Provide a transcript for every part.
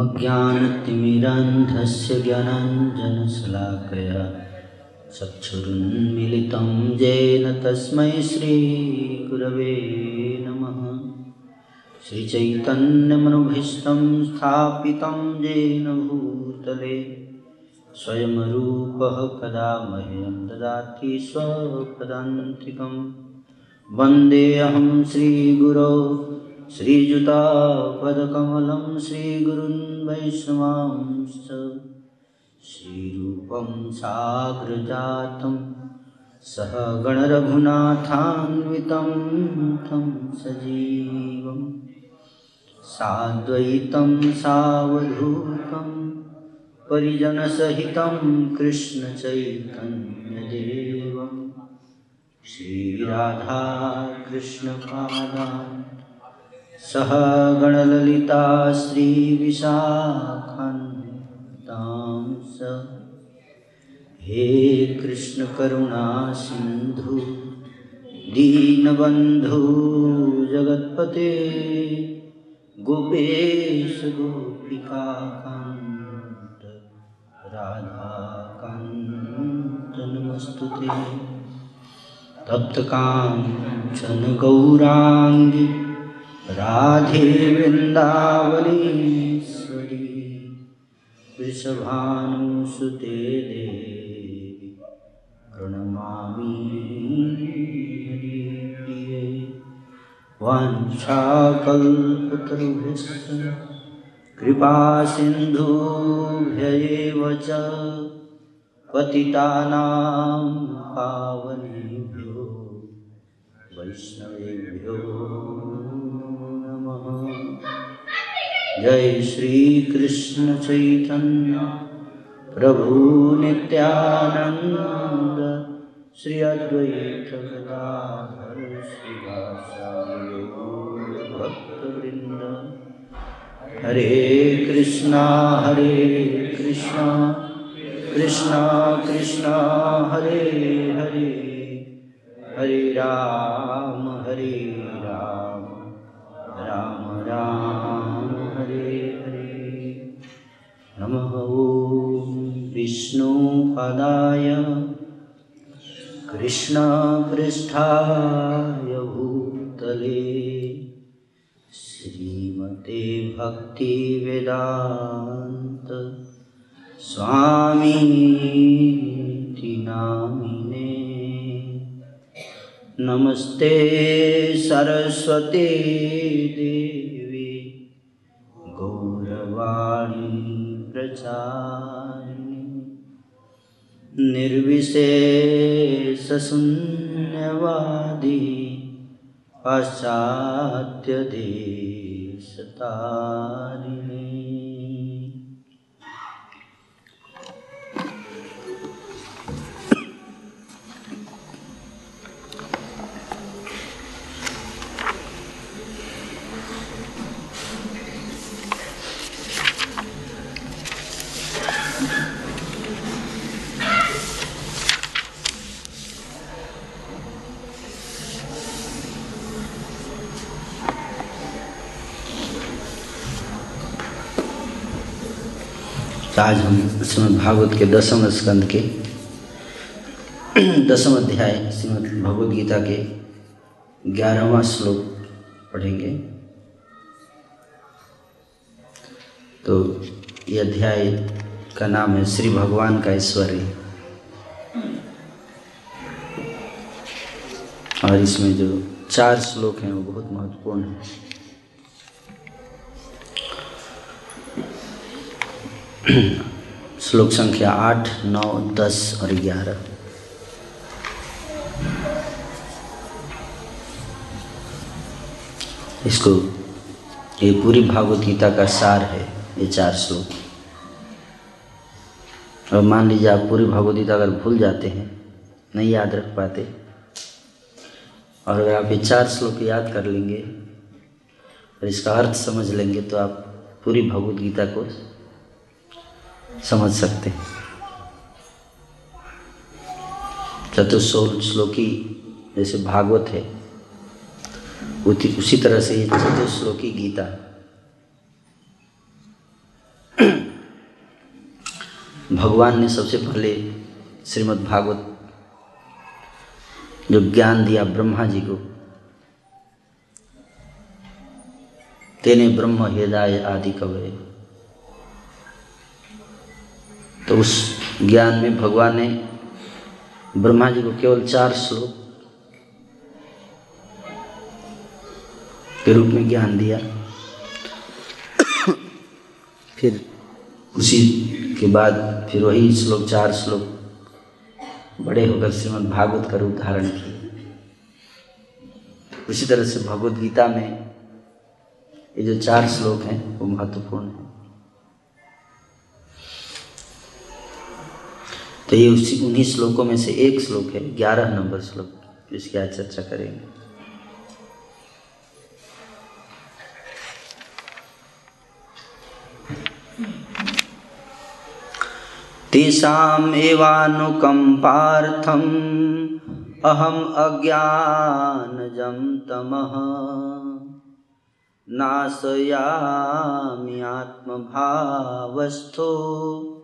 ॐ ज्ञानतिमिरान्धस्य ज्ञानाञ्जनशलाकया चक्षुरुन्मिलितं येन तस्मै श्रीगुरवे नमः। श्रीचैतन्यमनुभीष्टं स्थापितं येन भूतले। स्वयं रूपः कदा मह्यं ददाति स्वपदान्तिकं। वन्देऽहं श्रीगुरो श्रीयुतापदकमलं श्रीगुरुन् वैष्णवांश्च श्रीरूपं साग्रजातं सह गणरघुनाथान्वितं तं सजीवं साद्वैतं सावधूतं परिजनसहितं कृष्णचैतन्यदेवं श्रीराधाकृष्णपादान् सह गणललिता श्रीविशाखान्तां स। हे कृष्णकरुणा सिन्धु दीनबन्धु जगत्पते, गोपेश गोपिकान्त राधाकान्त नमस्तु ते। तप्तकाञ्चन गौराङ्गी राधे वृन्दावनेश्वरी वृषभानुसुते देवी प्रणमामि वाञ्छाकल्पतरुभ्यश्च कृपासिन्धुभ्य च पतितानां पावनेभ्यो। वैष्णवेभ्यो। जय श्रीकृष्ण चैतन्य प्रभु नित्यानन्द श्री अद्वैत गदाधर भक्तवृन्द। हरे कृष्णा हरे कृष्णा कृष्णा कृष्णा, हरे हरे। हरे राम हरे राम राम राम। नमः ॐ विष्णुपदाय कृष्णपृष्ठाय भूतले श्रीमते भक्तिवेदान्त स्वामीति नामिने। नमस्ते सरस्वती देवी गौरवाणी प्रचारिणी निर्विशेषशून्यवादी पाश्चात्यदेशतारिणी आज हम श्रीमद् भागवत के दसम स्कंद के दसम अध्याय श्रीमद् भगवद गीता के ग्यारहवा श्लोक पढ़ेंगे। तो ये अध्याय का नाम है श्री भगवान का ऐश्वर्य। और इसमें जो चार श्लोक हैं वो बहुत महत्वपूर्ण हैं। श्लोक संख्या आठ, नौ, दस और ग्यारह। इसको ये पूरी भागवत गीता का सार है, ये चार श्लोक। और मान लीजिए आप पूरी भागवत गीता अगर भूल जाते हैं, नहीं याद रख पाते, और अगर आप ये चार श्लोक याद कर लेंगे और इसका अर्थ समझ लेंगे तो आप पूरी भगवत गीता को समझ सकते हैं। श्लोकी जैसे भागवत है, उसी तरह से चतुर्श्लोकी गीता भगवान ने सबसे पहले श्रीमद् भागवत जो ज्ञान दिया ब्रह्मा जी को, तेने ब्रह्म हृदय आदि कवे तो उस ज्ञान में भगवान ने ब्रह्मा जी को केवल चार श्लोक के रूप में ज्ञान दिया। फिर उसी के बाद फिर वही श्लोक, चार श्लोक बड़े होकर श्रीमद् भागवत का रूप धारण किए। उसी तरह से भगवत गीता में ये जो चार श्लोक हैं, वो महत्वपूर्ण हैं। तो ये उसी उन्हीं श्लोकों में से एक श्लोक है, ग्यारह नंबर श्लोक, जिसकी आज चर्चा करेंगे। तेषाम् एवानुकम्पार्थम् अहम् अज्ञानजं तमः। नाशयामि आत्मभावस्थो।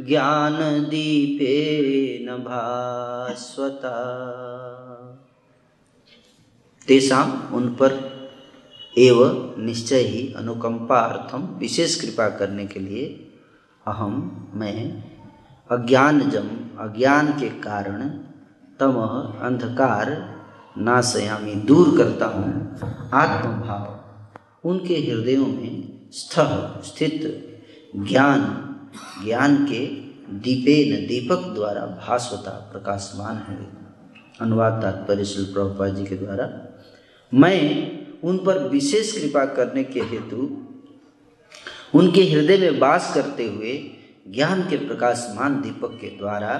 ज्ञानदीपेन भास्वता तेषाम उन पर एव निश्चय ही अनुकंपार्थम विशेष कृपा करने के लिए अहम मैं अज्ञान जम अज्ञान के कारण तम अंधकार नाशयामी, दूर करता हूँ। आत्मभाव उनके हृदयों में स्थ स्थित ज्ञान ज्ञान के दीपेन दीपक द्वारा भास्वता प्रकाशमान हुए अनुवाद तात्पर्य श्री प्रभुपा जी के द्वारा मैं उन पर विशेष कृपा करने के हेतु उनके हृदय में वास करते हुए ज्ञान के प्रकाशमान दीपक के द्वारा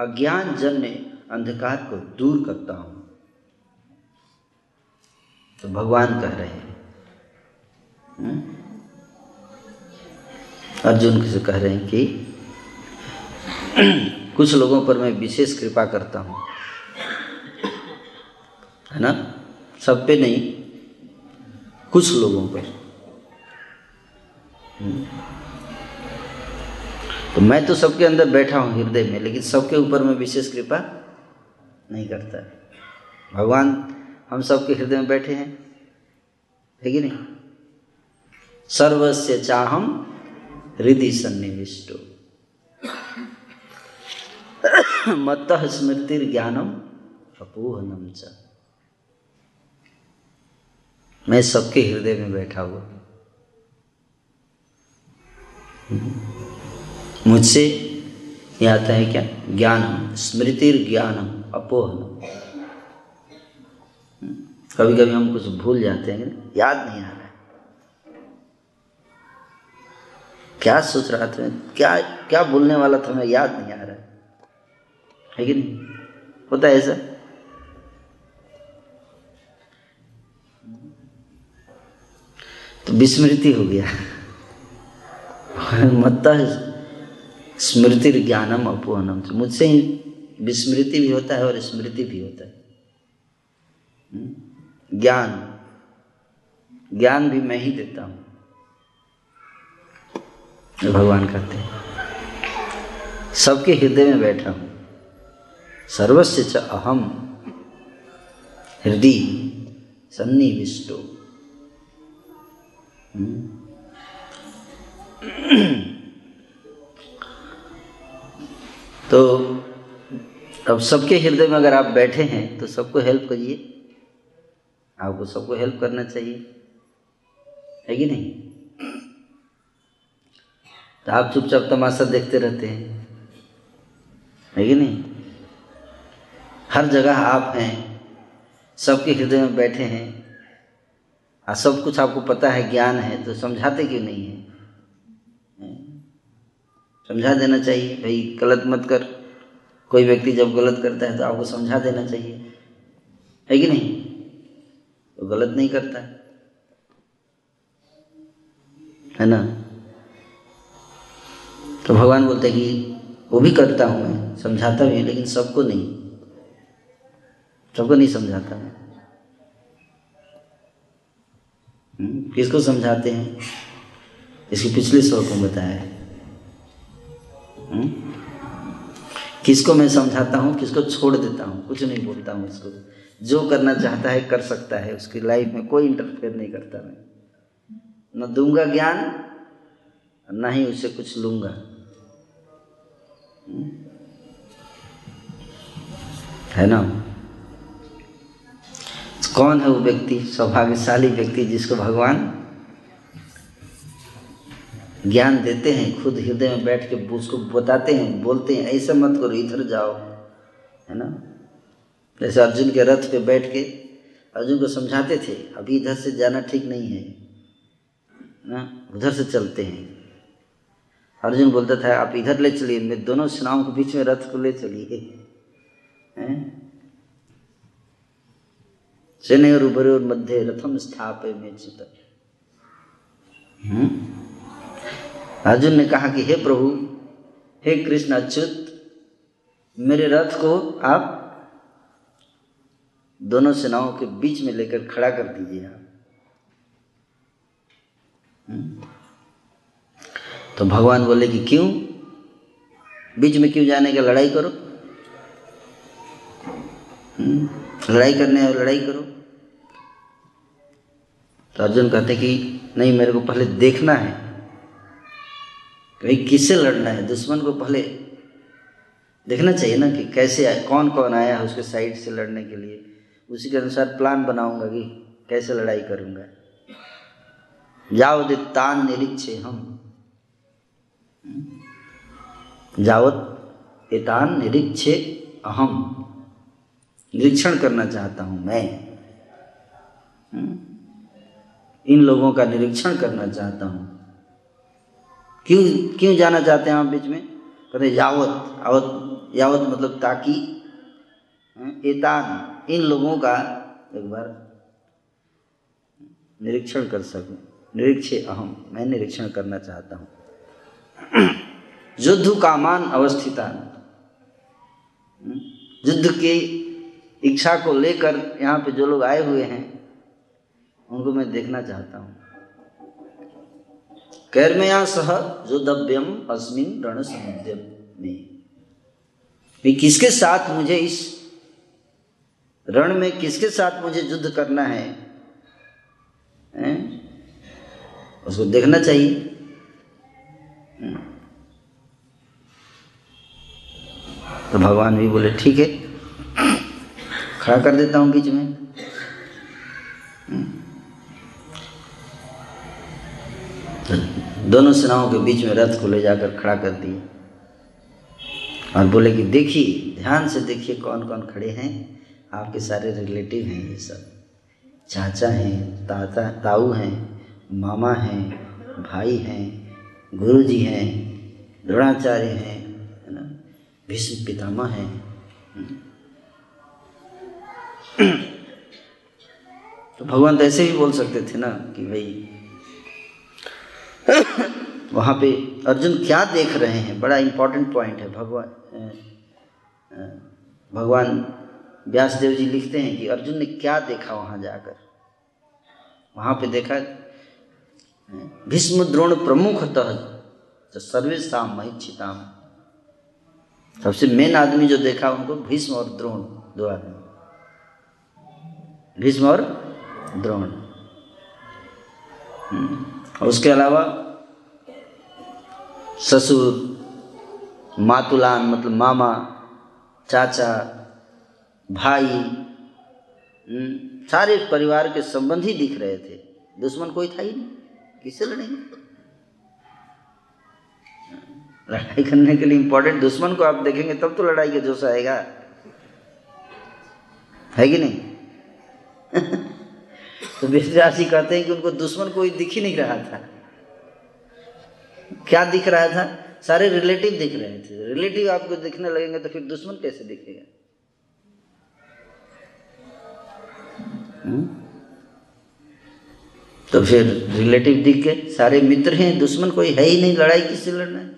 अज्ञान जन्य अंधकार को दूर करता हूँ तो भगवान कह रहे हैं हम्म? अर्जुन से कह रहे हैं कि कुछ लोगों पर मैं विशेष कृपा करता हूँ, है ना? सब पे नहीं, कुछ लोगों पर। तो मैं तो सबके अंदर बैठा हूँ हृदय में, लेकिन सबके ऊपर मैं विशेष कृपा नहीं करता। भगवान, हम सबके हृदय में बैठे हैं, है कि नहीं? सर्वस्य चाहम हृदय सन्निविष्टो। मत स्मृतिर्ज्ञानम अपोहनम च। मैं सबके हृदय में बैठा हुआ। मुझसे ये आता है क्या? ज्ञानम स्मृतिर ज्ञानम अपोहनम। कभी कभी हम कुछ भूल जाते हैं, याद नहीं आ रहा क्या सोच रहा था? क्या क्या बोलने वाला था? मैं याद नहीं आ रहा है। कि नहीं? होता है ऐसा? तो विस्मृति हो गया। मत स्मृति ज्ञानम अपोहनम मुझसे ही विस्मृति भी होता है और स्मृति भी होता है। हम्म? ज्ञान। ज्ञान भी मैं ही देता हूँ। भगवान कहते हैं। सबके हृदय में बैठा हूँ। सर्वस्व च अहम हृदय सन्निविष्टो? तो अब सबके हृदय में अगर आप बैठे हैं तो सबको हेल्प करिए। आपको सबको हेल्प करना चाहिए। है कि नहीं? तो आप चुपचाप तमाशा देखते रहते हैं। है कि नहीं? हर जगह आप हैं, सबके हृदय में बैठे हैं, और सब कुछ आपको पता है, ज्ञान है तो समझाते क्यों नहीं है? समझा देना चाहिए, भाई, गलत मत कर। कोई व्यक्ति जब गलत करता है तो आपको समझा देना चाहिए। है कि नहीं? तो गलत नहीं करता। है है ना? तो भगवान बोलते हैं कि वो भी करता हूँ मैं समझाता भी हूँ लेकिन सबको नहीं। सबको नहीं समझाता मैं। हम्म, किसको समझाते हैं? इसके पिछले श्लोक में बताया है। हम्म? किसको मैं समझाता हूँ किसको छोड़ देता हूँ कुछ नहीं बोलता हूँ उसको जो करना चाहता है कर सकता है उसकी लाइफ में कोई इंटरफेयर नहीं करता मैं। न दूँगा ज्ञान न ही उससे कुछ लूँगा? है ना? कौन है वो व्यक्ति? सौभाग्यशाली व्यक्ति जिसको भगवान ज्ञान देते हैं, खुद हृदय में बैठ के उसको बताते हैं, बोलते हैं, ऐसा मत करो, इधर जाओ। है ना? जैसे अर्जुन के रथ पे बैठ के अर्जुन को समझाते थे, अभी इधर से जाना ठीक नहीं है। ना? उधर से चलते हैं। अर्जुन बोलता था, आप इधर ले चलिए, मैं दोनों सेनाओं के बीच में रथ को ले चलिए। हैं? और उबरे और मध्य रथम स्थापे में चित अर्जुन ने कहा कि, हे प्रभु, हे कृष्ण अच्युत, मेरे रथ को आप दोनों सेनाओं के बीच में लेकर खड़ा कर दीजिए आप हम्म? तो भगवान बोले कि क्यों? बीच में क्यों जाने का लड़ाई करो? हम्म? लड़ाई करने और लड़ाई करो। तो अर्जुन कहते कि नहीं, मेरे को पहले देखना है भाई किससे लड़ना है। दुश्मन को पहले देखना चाहिए ना कि कैसे आए कौन कौन आया है उसके साइड से लड़ने के लिए। उसी के अनुसार प्लान बनाऊँगा कि कैसे लड़ाई करूँगा। जावत तान निरीक्षे हम। जावत एतान निरीक्षे अहम। निरीक्षण करना चाहता हूँ मैं। हम्म? इन लोगों का निरीक्षण करना चाहता हूँ। क्यों क्यों जाना चाहते हैं आप बीच में? कहते यावत आवत यावत मतलब ताकि। एतान, इन लोगों का एक बार निरीक्षण कर सकूँ। निरीक्षे अहम, मैं निरीक्षण करना चाहता हूँ। युद्ध कामान अवस्थितान युद्ध की इच्छा को लेकर यहाँ पे जो लोग आए हुए हैं, उनको मैं देखना चाहता हूँ। कैर्मया सह दव्यम अस्मिन रण समुद्र में किसके साथ मुझे इस रण में किसके साथ मुझे युद्ध करना है? हैं? उसको देखना चाहिए। हम्म। तो भगवान भी बोले, ठीक है खड़ा कर देता हूँ बीच में हम्म। दोनों सेनाओं के बीच में रथ को ले जाकर खड़ा कर दिए और बोले कि, देखिए, ध्यान से देखिए कौन कौन खड़े हैं आपके सारे रिलेटिव हैं ये सब चाचा हैं, ताता, ताऊ हैं, मामा हैं, भाई हैं गुरुजी हैं, द्रोणाचार्य हैं, है ना? भीष्म पितामह हैं। तो भगवान तो ऐसे भी बोल सकते थे ना कि भाई, वहाँ पे अर्जुन क्या देख रहे हैं? बड़ा इम्पोर्टेंट पॉइंट है। भगवान भगवान व्यासदेव जी लिखते हैं कि अर्जुन ने क्या देखा वहाँ जाकर? वहाँ पे देखा भीष्म द्रोण प्रमुखतः तो सर्वेशाम महिक्षिताम सबसे मेन आदमी जो देखा उनको भीष्म और द्रोण दो आदमी। भीष्म और द्रोण। हम्म। उसके अलावा ससुर मातुलान मतलब मामा चाचा भाई हम्म, सारे परिवार के संबंधी दिख रहे थे। दुश्मन कोई था ही नहीं। किससे लड़ेंगे लड़ाई करने के लिए इंपॉर्टेंट दुश्मन को आप देखेंगे तब तो लड़ाई का जोश आएगा। है कि नहीं? तो व्यास कहते हैं कि उनको दुश्मन कोई दिख ही नहीं रहा था। क्या दिख रहा था? सारे रिलेटिव दिख रहे थे। रिलेटिव आपको दिखने लगेंगे तो फिर दुश्मन कैसे दिखेगा? हम्म? तो फिर रिलेटिव दिख गए। सारे मित्र हैं, दुश्मन, कोई है ही नहीं लड़ाई किससे लड़ना है?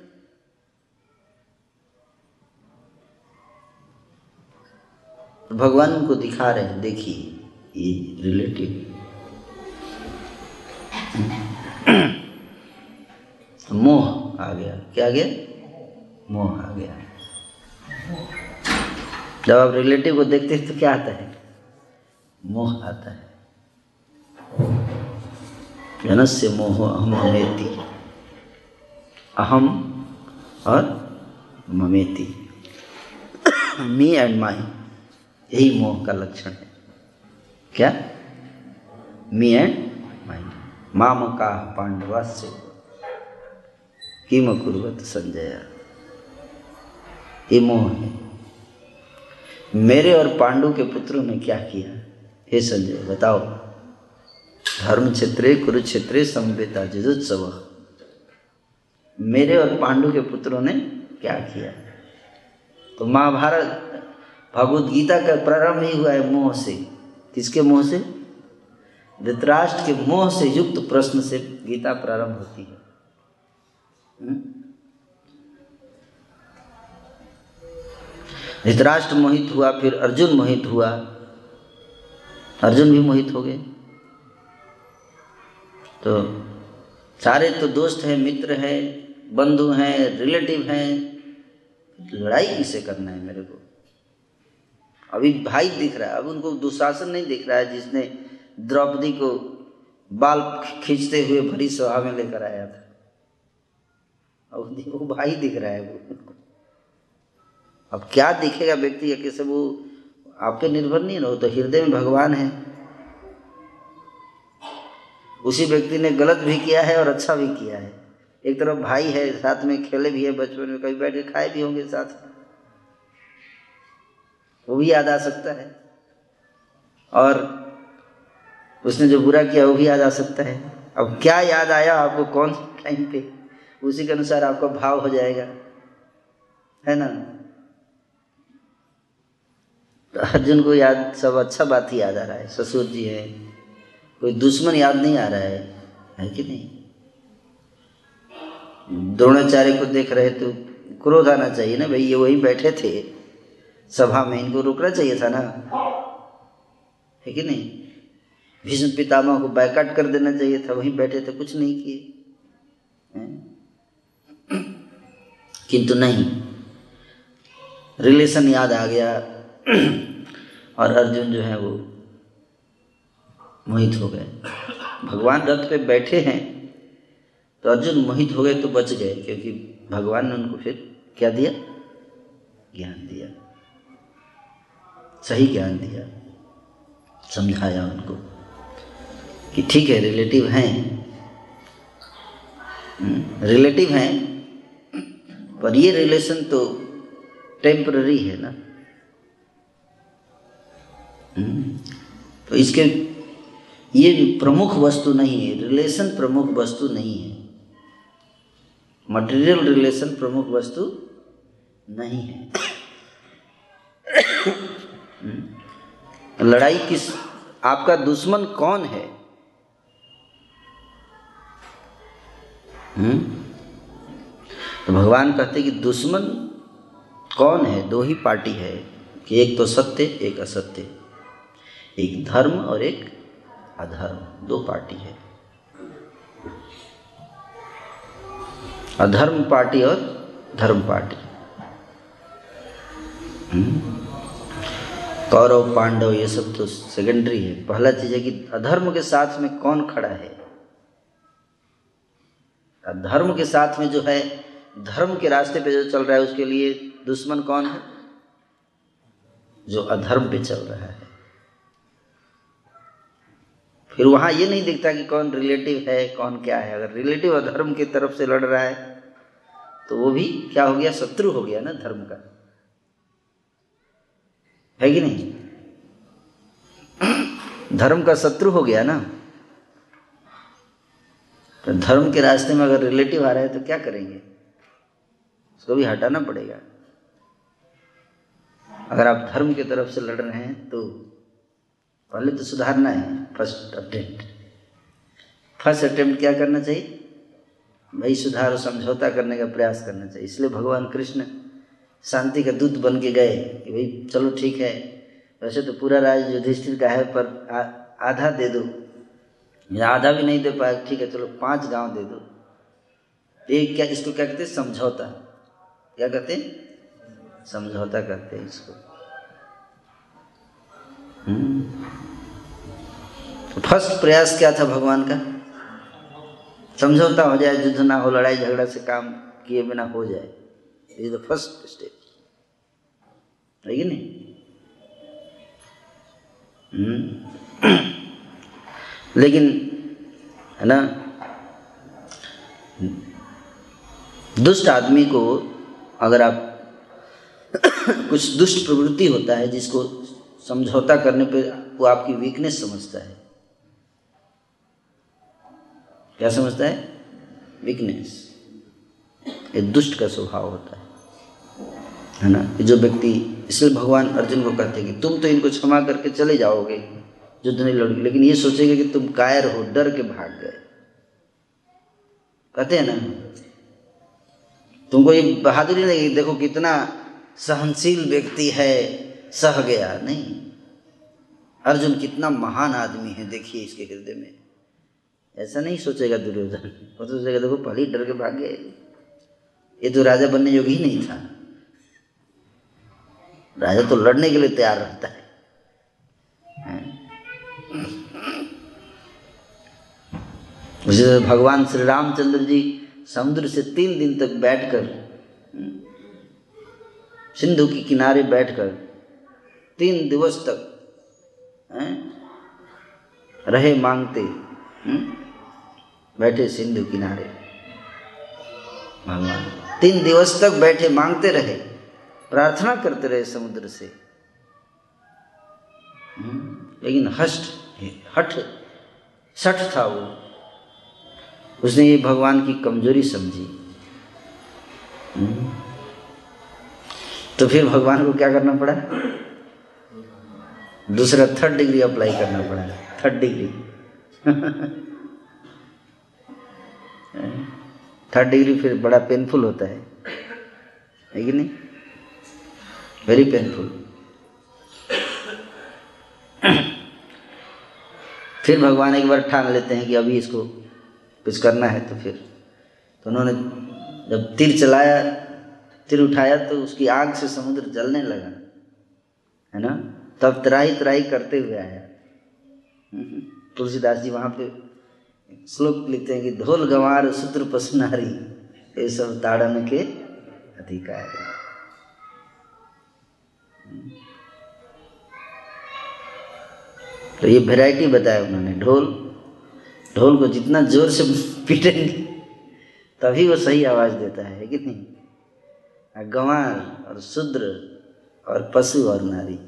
भगवान उनको दिखा रहे हैं, देखिए, ये रिलेटिव मोह आ गया। क्या आ गया? मोह आ गया। जब आप रिलेटिव को देखते हैं तो क्या आता है? मोह आता है। जनस्य मोह अहम ममेति। अहम और ममेति। मी एंड माई यही मोह का लक्षण है। क्या? मी एंड माई माम का पांडवास्य। किम कुर्वत संजय। ये मोह है। मेरे और पांडु के पुत्रों ने क्या किया? हे संजय, बताओ। धर्म क्षेत्रे कुरुक्षेत्रे संवेता जुजुत्सव। मेरे और पांडु के पुत्रों ने क्या किया? तो महाभारत भगवत गीता का प्रारंभ ही हुआ है मोह से। किसके मोह से? धृतराष्ट्र के मोह से युक्त प्रश्न से गीता प्रारंभ होती है। हम्म? धृतराष्ट्र मोहित हुआ, फिर अर्जुन मोहित हुआ। अर्जुन भी मोहित हो गए। तो सारे तो दोस्त हैं, मित्र हैं, बंधु हैं, रिलेटिव हैं। लड़ाई किसे करना है मेरे को? अभी भाई दिख रहा है, अब उनको दुशासन नहीं दिख रहा है जिसने द्रौपदी को बाल खींचते हुए भरी सभा में लेकर आया था। अब वो भाई दिख रहा है वो। अब क्या दिखेगा व्यक्ति या कैसे वो आप पे निर्भर नहीं रहो तो हृदय में भगवान है। उसी व्यक्ति ने गलत भी किया है और अच्छा भी किया है। एक तरफ़ भाई है, साथ में खेले भी है, बचपन में कभी बैठ के खाए भी होंगे साथ। में वो भी याद आ सकता है। और उसने जो बुरा किया, वो भी याद आ सकता है। अब क्या याद आया आपको कौन टाइम पे? उसी के अनुसार आपका भाव हो जाएगा। है ना? तो अर्जुन को याद, सब अच्छा बात ही याद आ रहा है। ससुर जी है। कोई दुश्मन याद नहीं आ रहा है। है कि नहीं? द्रोणाचार्य को देख रहे तो क्रोध आना चाहिए ना भाई, ये वही बैठे थे। सभा में इनको रुकना चाहिए था ना। है कि नहीं? भीष्म पितामह को बैकआउट कर देना चाहिए था, वहीं बैठे थे, कुछ नहीं किए। किंतु नहीं। रिलेशन याद आ गया। और अर्जुन जो है वो मोहित हो गए। भगवान रथ पे बैठे हैं तो अर्जुन मोहित हो गए तो बच गए क्योंकि भगवान ने उनको फिर क्या दिया? ज्ञान दिया। सही ज्ञान दिया। समझाया उनको कि ठीक है रिलेटिव हैं। रिलेटिव हम्म, हैं पर ये रिलेशन तो टेम्पररी है ना। हम्म, तो इसके ये प्रमुख वस्तु नहीं है रिलेशन प्रमुख वस्तु नहीं है। मटेरियल रिलेशन प्रमुख वस्तु नहीं है। हम्म, लड़ाई किस आपका दुश्मन कौन है? हुँ? तो भगवान कहते कि दुश्मन कौन है? दो ही पार्टी है कि एक तो सत्य एक असत्य। एक धर्म और एक अधर्म, दो पार्टी है। अधर्म पार्टी और धर्म पार्टी। कौरव, पांडव, ये सब तो सेकेंडरी है। पहला चीज़ है कि अधर्म के साथ में कौन खड़ा है? धर्म के साथ में जो है, धर्म के रास्ते पे जो चल रहा है, उसके लिए दुश्मन कौन है? जो अधर्म पे चल रहा है। फिर वहाँ ये नहीं दिखता कि कौन रिलेटिव है, कौन क्या है। अगर रिलेटिव अधर्म की तरफ़ से लड़ रहा है तो वो भी क्या हो गया? शत्रु हो गया ना धर्म का। है कि नहीं? धर्म का शत्रु हो गया ना। तो धर्म के रास्ते में अगर रिलेटिव आ रहा है तो क्या करेंगे? उसको भी हटाना पड़ेगा। अगर आप धर्म की तरफ़ से लड़ रहे हैं तो पहले तो सुधारना है फ़र्स्ट अटेम्प्ट फ़र्स्ट अटेम्प्ट क्या करना चाहिए? वही सुधार और समझौता करने का प्रयास करना चाहिए। इसलिए भगवान कृष्ण शांति का दूत बन के गए कि भाई चलो ठीक है। वैसे तो पूरा राज्य युधिष्ठिर का है पर आ, आधा दे दो। या आधा भी नहीं दे पाए ठीक है चलो पाँच गाँव दे दो। एक क्या इसको क्या कहते हैं समझौता। क्या कहते हैं? समझौता करते हैं इसको। तो फ़र्स्ट प्रयास क्या था भगवान का? समझौता हो जाए, युद्ध ना हो, लड़ाई झगड़ा से काम किए बिना हो जाए। इज़ द फ़र्स्ट स्टेप है कि नहीं? हम्म। लेकिन, है ना? दुष्ट आदमी को अगर आप कुछ दुष्ट प्रवृत्ति होता है जिसको समझौता करने पे वो आपकी वीकनेस समझता है। क्या समझता है? वीकनेस ये दुष्ट का स्वभाव होता है। है ना? जो व्यक्ति इसलिए भगवान अर्जुन को कहते हैं कि तुम तो इनको क्षमा करके चले जाओगे, युद्ध नहीं लड़ोगे। लेकिन ये सोचेगा कि तुम कायर हो, डर के भाग गए। कहते हैं ना? तुमको ये बहादुरी नहीं देखो कितना सहनशील व्यक्ति है, सह गया। नहीं। अर्जुन कितना महान आदमी है, देखिए इसके हृदय में। ऐसा नहीं सोचेगा दुर्योधन। वो तो सोचेगा, देखो, पहले डर के भाग ये तो राजा बनने योग्य ही नहीं था। राजा तो लड़ने के लिए तैयार रहता है? उसे भगवान श्री रामचंद्र जी समुद्र से तीन दिन तक बैठकर, सिंधु के किनारे बैठकर, तीन दिवस तक रहे मांगते बैठे सिंधु किनारे। भगवान, तीन दिवस तक बैठे मांगते रहे, प्रार्थना करते रहे समुद्र से। लेकिन हष्ट, हठ, सठ था वो। उसने ये भगवान की कमज़ोरी समझी। तो फिर भगवान को क्या करना पड़ा? दूसरा थर्ड डिग्री अप्लाई करना पड़ा थर्ड डिग्री थर्ड डिग्री फिर बड़ा पेनफुल होता है। है कि नहीं? वेरी पेनफुल फिर भगवान एक बार ठान लेते हैं कि अभी इसको कुछ करना है तो फिर। तो उन्होंने जब तीर चलाया, तीर उठाया तो उसकी आग से समुद्र जलने लगा। है ना? तब तराई तराई करते हुए आया। तुलसीदास जी वहाँ पे श्लोक लिखते हैं कि ढोल गंवार सूत्र पसनारी ये सब ताड़न के अधिकार है। तो ये वैरायटी बताया उन्होंने ढोल ढोल को जितना ज़ोर से पीटेंगे तभी वो सही आवाज़ देता है कि नहीं? गंवार और शूद्र और पशु और नारी।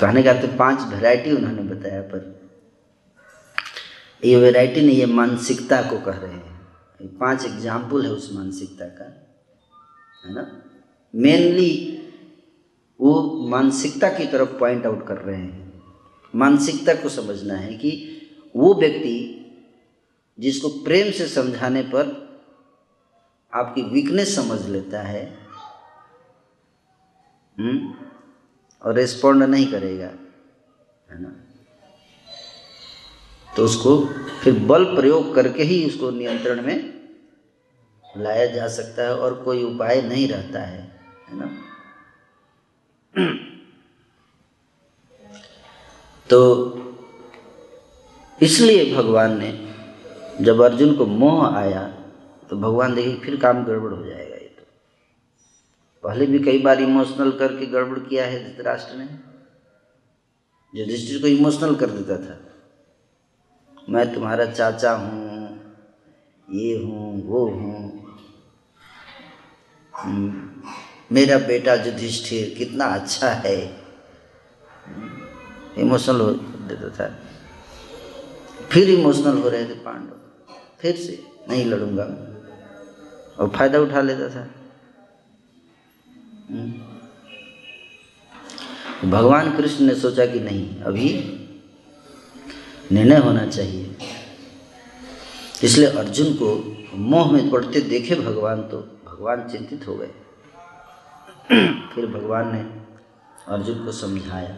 कहने का तो पाँच वैरायटी उन्होंने बताया, पर ये वैरायटी नहीं, ये मानसिकता को कह रहे हैं। पाँच एग्ज़ाम्पल है उस मानसिकता का, है ना? मेनली वो मानसिकता की तरफ़ पॉइंट आउट कर रहे हैं। मानसिकता को समझना है कि वो व्यक्ति जिसको प्रेम से समझाने पर आपकी वीकनेस समझ लेता है और रिस्पॉन्ड नहीं करेगा, है ना? तो उसको फिर बल प्रयोग करके ही उसको नियंत्रण में लाया जा सकता है और कोई उपाय नहीं रहता है है ना? तो इसलिए भगवान ने जब अर्जुन को मोह आया तो भगवान देखिए फिर काम गड़बड़ हो जाएगा। पहले भी कई बार इमोशनल करके गड़बड़ किया है धृतराष्ट्र ने। युधिष्ठिर को इमोशनल कर देता था। मैं तुम्हारा चाचा हूँ ये हूँ वो हूँ। हम्म, मेरा बेटा युधिष्ठिर कितना अच्छा है। इमोशनल हो देता था। फिर इमोशनल हो रहे थे पांडव। फिर से नहीं लड़ूँगा। और फ़ायदा उठा लेता था। भगवान कृष्ण ने सोचा कि नहीं, अभी निर्णय होना चाहिए। इसलिए अर्जुन को मोह में पड़ते देखे भगवान तो भगवान चिंतित हो गए। फिर भगवान ने अर्जुन को समझाया।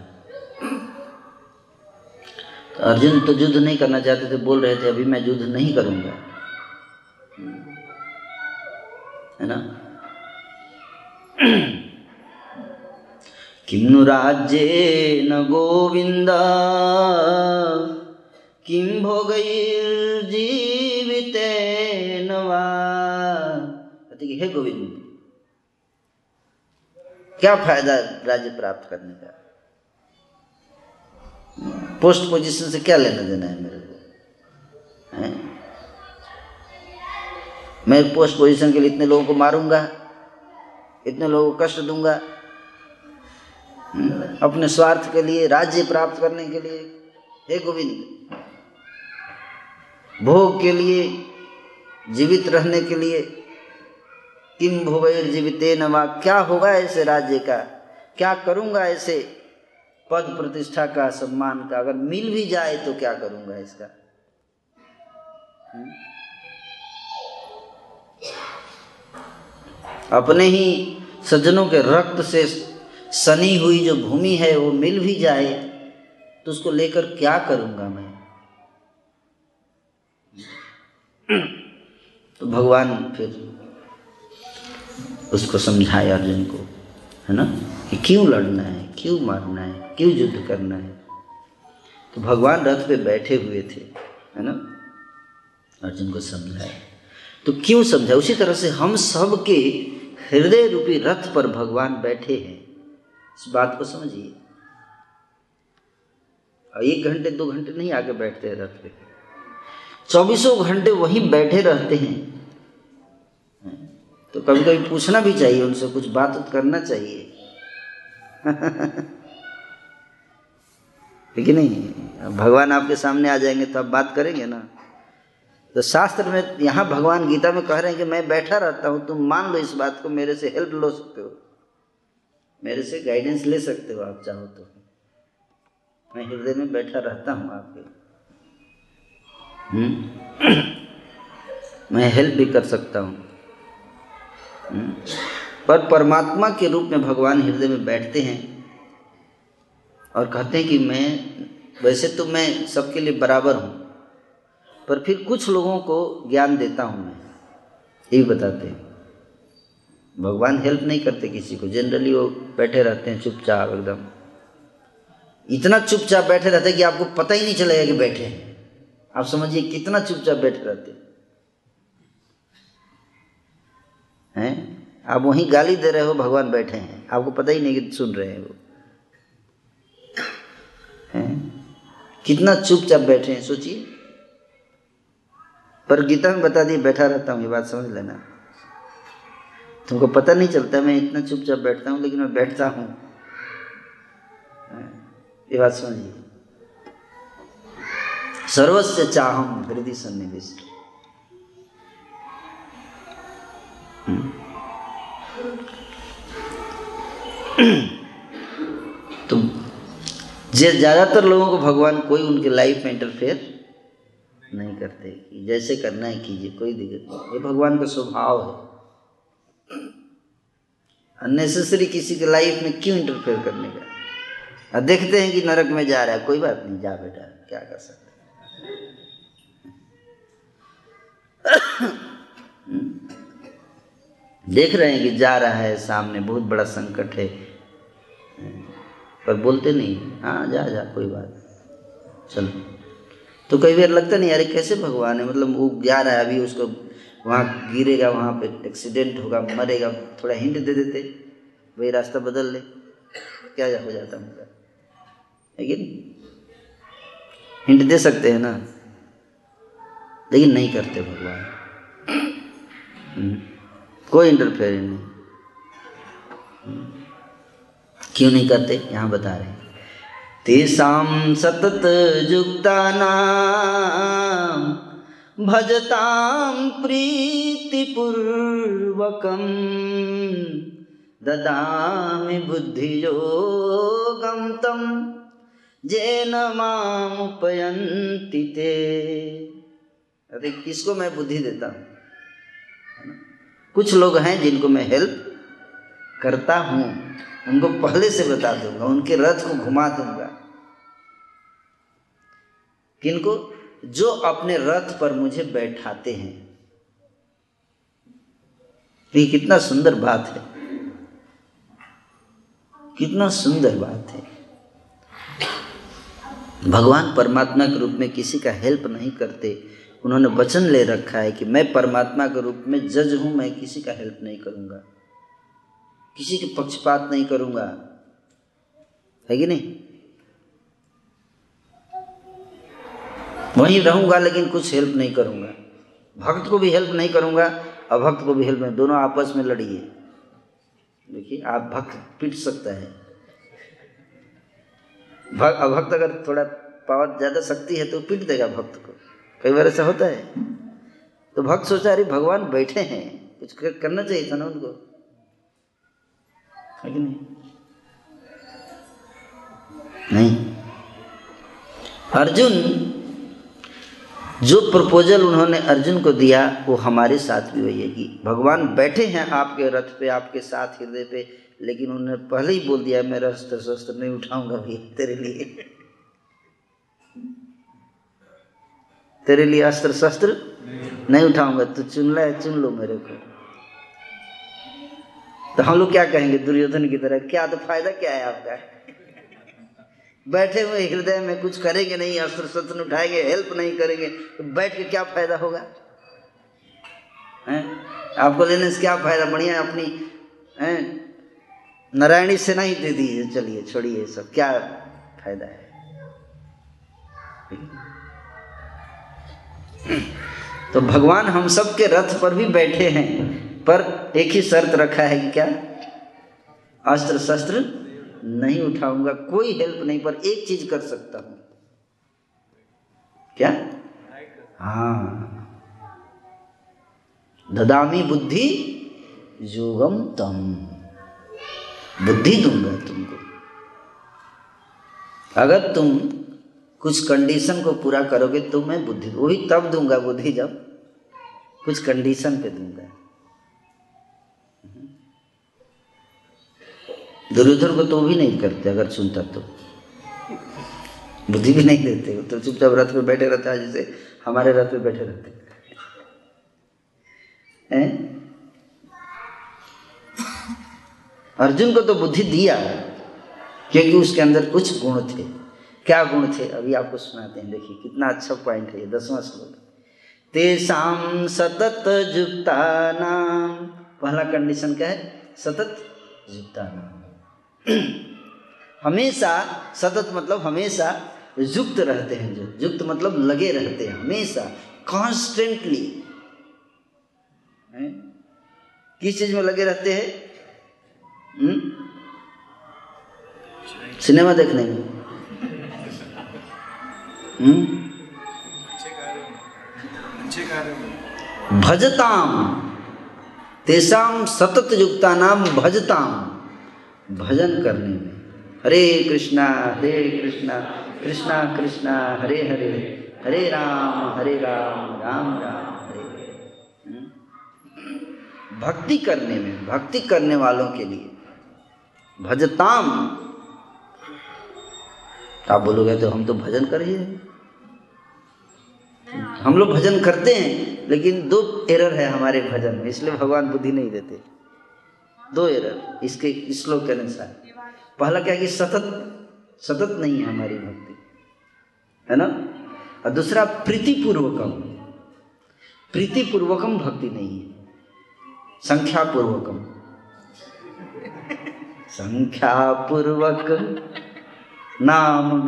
तो अर्जुन तो युद्ध नहीं करना चाहते थे, बोल रहे थे, अभी मैं युद्ध नहीं करूँगा। है ना? किं नु राज्येन गोविन्द? किं भोगैर्जीवितेन वा? हे गोविंद क्या फ़ायदा राज्य प्राप्त करने का? पोस्ट पोजीशन से क्या लेना देना है मेरे को? मैं पोस्ट पोजीशन के लिए इतने लोगों को मारूँगा। इतने लोगों को कष्ट दूँगा। हम्म, अपने स्वार्थ के लिए राज्य प्राप्त करने के लिए हे गोविंद भोग के लिए जीवित रहने के लिए किम भोगैर जीवित नमा क्या होगा ऐसे राज्य का? क्या करूँगा ऐसे पद प्रतिष्ठा का सम्मान का? अगर मिल भी जाए तो क्या करूँगा इसका? हुँ? अपने ही सज्जनों के रक्त से सनी हुई जो भूमि है, वो मिल भी जाए तो उसको लेकर क्या करूँगा मैं? तो भगवान फिर उसको समझाए अर्जुन को, है ना? कि क्यों लड़ना है? क्यों मारना है? क्यों युद्ध करना है? तो भगवान रथ पे बैठे हुए थे, है ना? अर्जुन को समझाया तो क्यों समझा उसी तरह से हम सब के हृदय रूपी रथ पर भगवान बैठे हैं। इस बात को समझिए। एक घंटे, दो घंटे नहीं आके बैठते हैं रथ पे। चौबीसों घंटे वहीं बैठे रहते हैं। तो कभी कभी पूछना भी चाहिए उनसे, कुछ बात करना चाहिए। लेकिन नहीं, भगवान आपके सामने आ जाएँगे तो आप बात करेंगे ना। तो शास्त्र में यहाँ भगवान गीता में कह रहे हैं कि मैं बैठा रहता हूँ, तुम मान लो इस बात को, मेरे से हेल्प लो सकते हो। मेरे से गाइडेंस ले सकते हो आप चाहो तो। मैं हृदय में बैठा रहता हूँ आपके। हम्म? मैं हेल्प भी कर सकता हूँ। हम्म? पर परमात्मा के रूप में भगवान हृदय में बैठते हैं और कहते हैं कि मैं, वैसे तो मैं सबके लिए बराबर हूँ। पर फिर कुछ लोगों को ज्ञान देता हूँ मैं। ये बताते हैं। भगवान हेल्प नहीं करते किसी को। जनरली वो बैठे रहते हैं चुपचाप एकदम। इतना चुपचाप बैठे रहते हैं कि आपको पता ही नहीं चलेगा कि बैठे हैं। आप समझिए कितना चुपचाप बैठे रहते हैं? आप वहीं गाली दे रहे हो, भगवान बैठे हैं। आपको पता ही नहीं कि सुन रहे हैं वो। हैं? कितना चुपचाप बैठे हैं, सोचिए। पर गीता में बता दिए बैठा रहता हूँ, ये बात समझ लेना। तुमको पता नहीं चलता, मैं इतना चुपचाप बैठता हूँ, लेकिन मैं बैठता हूँ। ये बात समझिए। सर्वस्व चाहम, हृदय सन्निविष्ट। तो ज़्यादातर लोगों को भगवान कोई उनके लाइफ में इंटरफेयर नहीं करते, कि जैसे करना है कीजिए, कोई दिक्कत नहीं। ये भगवान का स्वभाव है। अननेसेसरी किसी के लाइफ में क्यों इंटरफेयर करने का? और देखते हैं कि नरक में जा रहा है, कोई बात नहीं, जा बेटा, क्या कर सकते देख रहे हैं कि जा रहा है, सामने बहुत बड़ा संकट है। पर बोलते नहीं हाँ जा जा, कोई बात चलो। तो कई बार लगता नहीं यार कैसे भगवान है? मतलब वो जा रहा है अभी उसको वहाँ गिरेगा वहाँ पे एक्सीडेंट होगा मरेगा थोड़ा हिंट दे देते वही रास्ता बदल ले। क्या हो जाता मेरा लेकिन हिंट दे सकते हैं ना? लेकिन नहीं करते भगवान। हम्म, कोई इंटरफेयर नहीं। क्यों नहीं करते? यहाँ बता रहे हैं। तेषां सततयुक्तानां भजतां प्रीतिपूर्वकं ददामि बुद्धियोगं तं, जेन मामुपयन्ति ते। अरे, किसको मैं बुद्धि देता हूँ? कुछ लोग हैं जिनको मैं हेल्प करता हूँ। उनको पहले से बता दूँगा, उनके रथ को घुमा दूँगा। किनको? जो अपने रथ पर मुझे बैठाते हैं। ये कितना सुंदर बात है। कितना सुंदर बात है। भगवान परमात्मा के रूप में किसी का हेल्प नहीं करते। उन्होंने वचन ले रखा है कि मैं परमात्मा के रूप में जज हूँ, मैं किसी का हेल्प नहीं करूँगा। किसी के पक्षपात नहीं करूँगा। है कि नहीं? वहीं रहूँगा लेकिन कुछ हेल्प नहीं करूँगा। भक्त को भी हेल्प नहीं करूँगा, अभक्त को भी हेल्प नहीं। दोनों आपस में लड़िए। देखिए, आप भक्त पिट सकता है। अभक्त अगर थोड़ा पावर ज़्यादा शक्ति है तो पीट देगा भक्त को। कई बार ऐसा होता है। तो भक्त सोचा, अरे, भगवान बैठे हैं। कुछ करना चाहिए था ना उनको। है कि नहीं? नहीं। अर्जुन जो प्रपोजल उन्होंने अर्जुन को दिया वो हमारे साथ भी वही है कि भगवान बैठे हैं आपके रथ पे आपके साथ हृदय पे लेकिन उन्होंने पहले ही बोल दिया मैं अस्त्र शस्त्र नहीं उठाऊँगा भी तेरे लिए। तेरे लिए अस्त्र शस्त्र नहीं उठाऊँगा। तो चुन ले चुन लो मेरे को। तो हम लोग क्या कहेंगे दुर्योधन की तरह, क्या तो फ़ायदा क्या है आपका? बैठे हुए हृदय में कुछ करेंगे नहीं अस्त्र शस्त्र उठाएँगे हेल्प नहीं करेंगे तो बैठ के क्या फ़ायदा होगा? हैं? आपको लेने से क्या फ़ायदा? बढ़िया अपनी नारायणी सेना ही दे दी चलिए, छोड़िए सब। क्या फ़ायदा है? तो भगवान हम सब के रथ पर भी बैठे हैं। पर एक ही शर्त रखा है कि क्या? अस्त्र शस्त्र नहीं उठाऊँगा, कोई हेल्प नहीं, पर एक चीज़ कर सकता हूँ। क्या? हाँ। ददामी बुद्धि योगम तम। बुद्धि दूँगा तुमको। अगर तुम कुछ कंडीशन को पूरा करोगे तो मैं बुद्धि, वही तब दूँगा बुद्धि जब कुछ कंडीशन पे दूँगा। दुर्योधन को तो भी नहीं करते अगर सुनता तो। बुद्धि भी नहीं देते तो चुपचाप रथ पे बैठे रहता है, जैसे हमारे रथ पे बैठे रहते। हैं? अर्जुन को तो बुद्धि दिया, क्योंकि उसके अंदर कुछ गुण थे। क्या गुण थे? अभी आपको सुनाते हैं, देखिए, कितना अच्छा पॉइंट है ये, दसवां श्लोक। तेसाम सतत जुक्ता नाम पहला कंडीशन क्या है? सतत जुक्ता नाम हमेशा सतत मतलब हमेशा युक्त रहते हैं जो। युक्त मतलब लगे रहते हैं हमेशा कॉन्स्टेंटली किस चीज़ में लगे रहते हैं? हम्म? सिनेमा देखने में। हम्म? भजताम। तेसाम सतत युक्ता नाम भजताम। भजन करने में। हरे कृष्णा हरे कृष्णा कृष्णा कृष्णा, हरे हरे हरे राम हरे राम राम राम, हरे हम्म? भक्ति करने में, भक्ति करने वालों के लिए। भजताम। आप बोलोगे तो हम तो भजन कर ही रहे हम लोग भजन करते हैं, लेकिन दो एरर है हमारे भजन में, इसलिए भगवान बुद्धि नहीं देते। दो एरर, इसके श्लोक के अनुसार। पहला क्या कि सतत सतत नहीं है हमारी भक्ति, है ना? और दूसरा, प्रीतिपूर्वकम। प्रीतिपूर्वकम भक्ति नहीं है। संख्या पूर्वकम संख्या पूर्वक नाम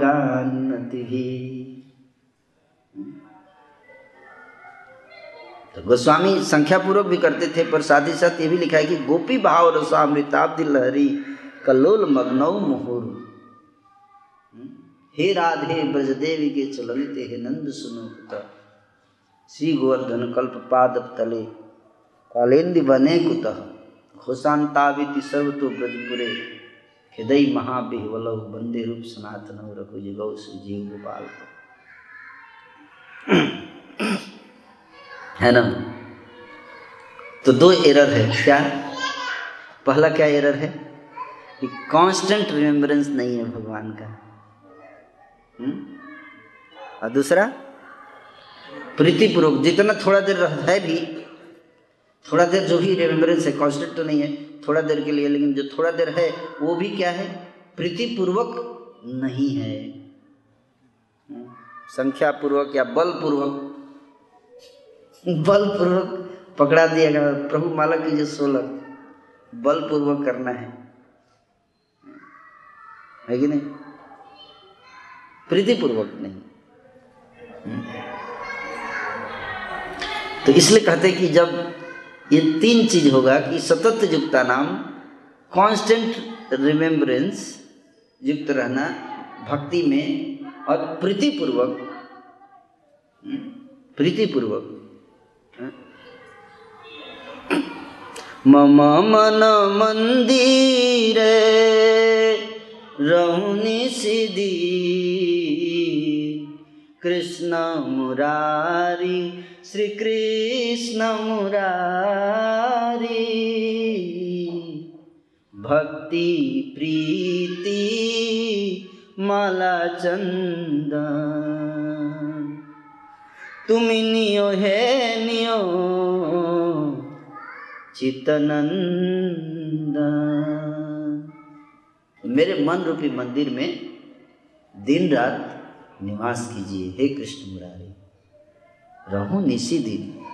तो गोस्वामी संख्या पूर्वक भी करते थे, पर साथ ही साथ ये भी लिखा है कि गोपी भाव रसामृताब्दि लहरी, कलोल मग्नौ मुहुर। हे राधे ब्रजदेवी के चलते हे नंद सुनो कुत। श्री गोवर्धन कल्प पाद तले कालेन्द्र बने कुतः। घोषांताविति सर्वतो ब्रजपुरे, हृदय महाबिहवल वंदे रूप सनातन रघु जगौ जीव गोपाल है ना? तो दो एरर है, क्या? पहला क्या एरर है? कि कांस्टेंट रिमेम्बरेंस नहीं है भगवान का। हुँ? और दूसरा? प्रीतिपूर्वक, जितना थोड़ा देर है भी, थोड़ा देर जो भी रिमेम्बरेंस है कांस्टेंट तो नहीं है, थोड़ा देर के लिए, लेकिन जो थोड़ा देर है, वो भी क्या है? प्रीतिपूर्वक नहीं है। संख्या पूर्वक या बल पूर्वक बल पूर्वक पकड़ा दिया गया। प्रभु माला कीजिए सोलह बलपूर्वक करना है। है कि नहीं? प्रीतिपूर्वक नहीं। तो इसलिए कहते कि जब ये तीन चीज़ होगा कि सतत युक्ता नाम कांस्टेंट रिमेम्बरेंस युक्त रहना, भक्ति में, और प्रीतिपूर्वक प्रीतिपूर्वक मम मन मन्दी रे रौनी सिदि कृष्ण मरारी श्रीकृष्णमुरारी भक्तिप्रीति माला चन्दी नियो हे नियो चितनंदन मेरे मन रूपी मंदिर में दिन रात निवास कीजिए। हे कृष्ण मुरारी, रहूँ निशी दिन।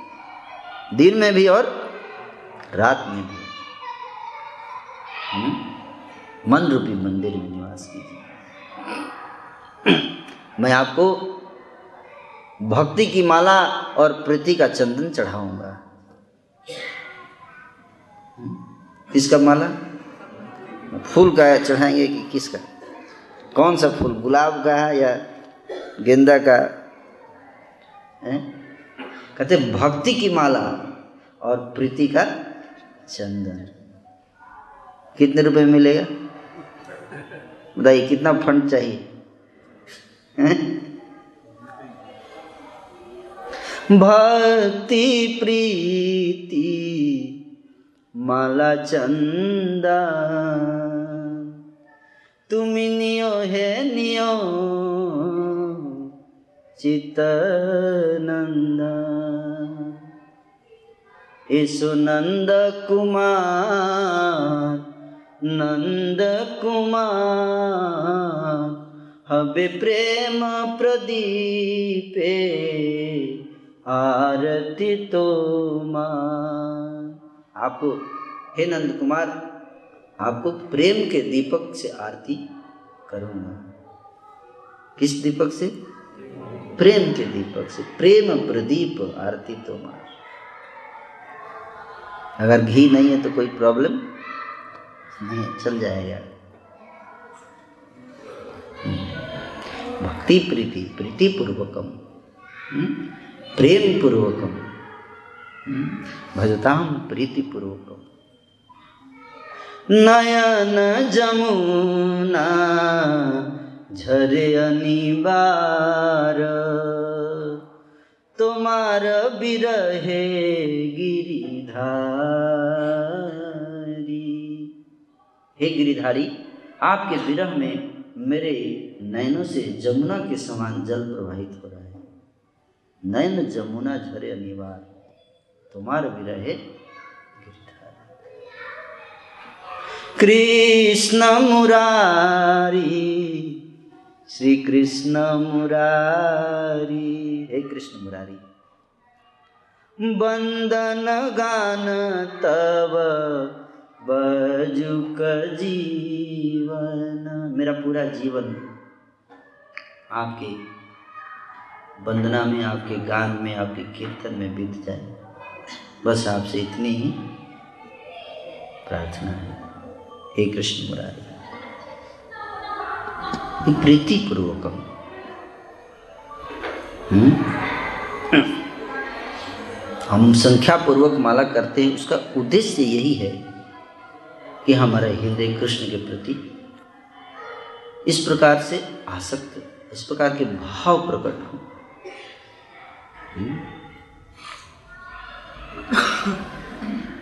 दिन में भी और रात में भी। हुँ? मन रूपी मंदिर में निवास कीजिए। मैं आपको भक्ति की माला और प्रीति का चंदन चढ़ाऊँगा। किसका माला? फूल का चढ़ाएँगे कि किसका? कौन सा फूल? गुलाब का है या गेंदा का? है? कहते भक्ति की माला और प्रीति का चंदन। कितने रुपए मिलेगा? बताइए, कितना फंड चाहिए? भक्ति, प्रीति माला चंदा तुम नियो है नियो चितनंदा ईसु नंद कुमार नंद कुमार हबे प्रेम प्रदीपे आरती तो आपको, हे नंद कुमार, आपको प्रेम के दीपक से आरती करूँगा। किस दीपक से? प्रेम के दीपक से। प्रेम प्रदीप आरती तो मार। अगर घी नहीं है तो कोई प्रॉब्लम नहीं, चल जाएगा भक्ति प्रीति प्रीति पूर्वकम प्रेम पूर्वकम भजताम प्रीतिपूर्वक नयन जमुना झरे अनिवार तुमार बिरहे गिरिधारी। हे गिरिधारी, आपके विरह में मेरे नयनों से जमुना के समान जल प्रवाहित हो रहा है। नयन जमुना झरे अनिवार्य तुम्हार विरहे कृष्ण मुरारी, श्री कृष्ण मुरारी, हे कृष्ण मुरारी। बंदन गान तब बजुक जीवन। मेरा पूरा जीवन आपके वंदना में, आपके गान में, आपके कीर्तन में बीत जाए। बस आपसे इतनी ही प्रार्थना है। हे कृष्ण मुरारी प्रीति पूर्वकम हम संख्या पूर्वक माला करते हैं, उसका उद्देश्य यही है कि हमारा हृदय कृष्ण के प्रति इस प्रकार से आसक्त, इस प्रकार के भाव प्रकट हो।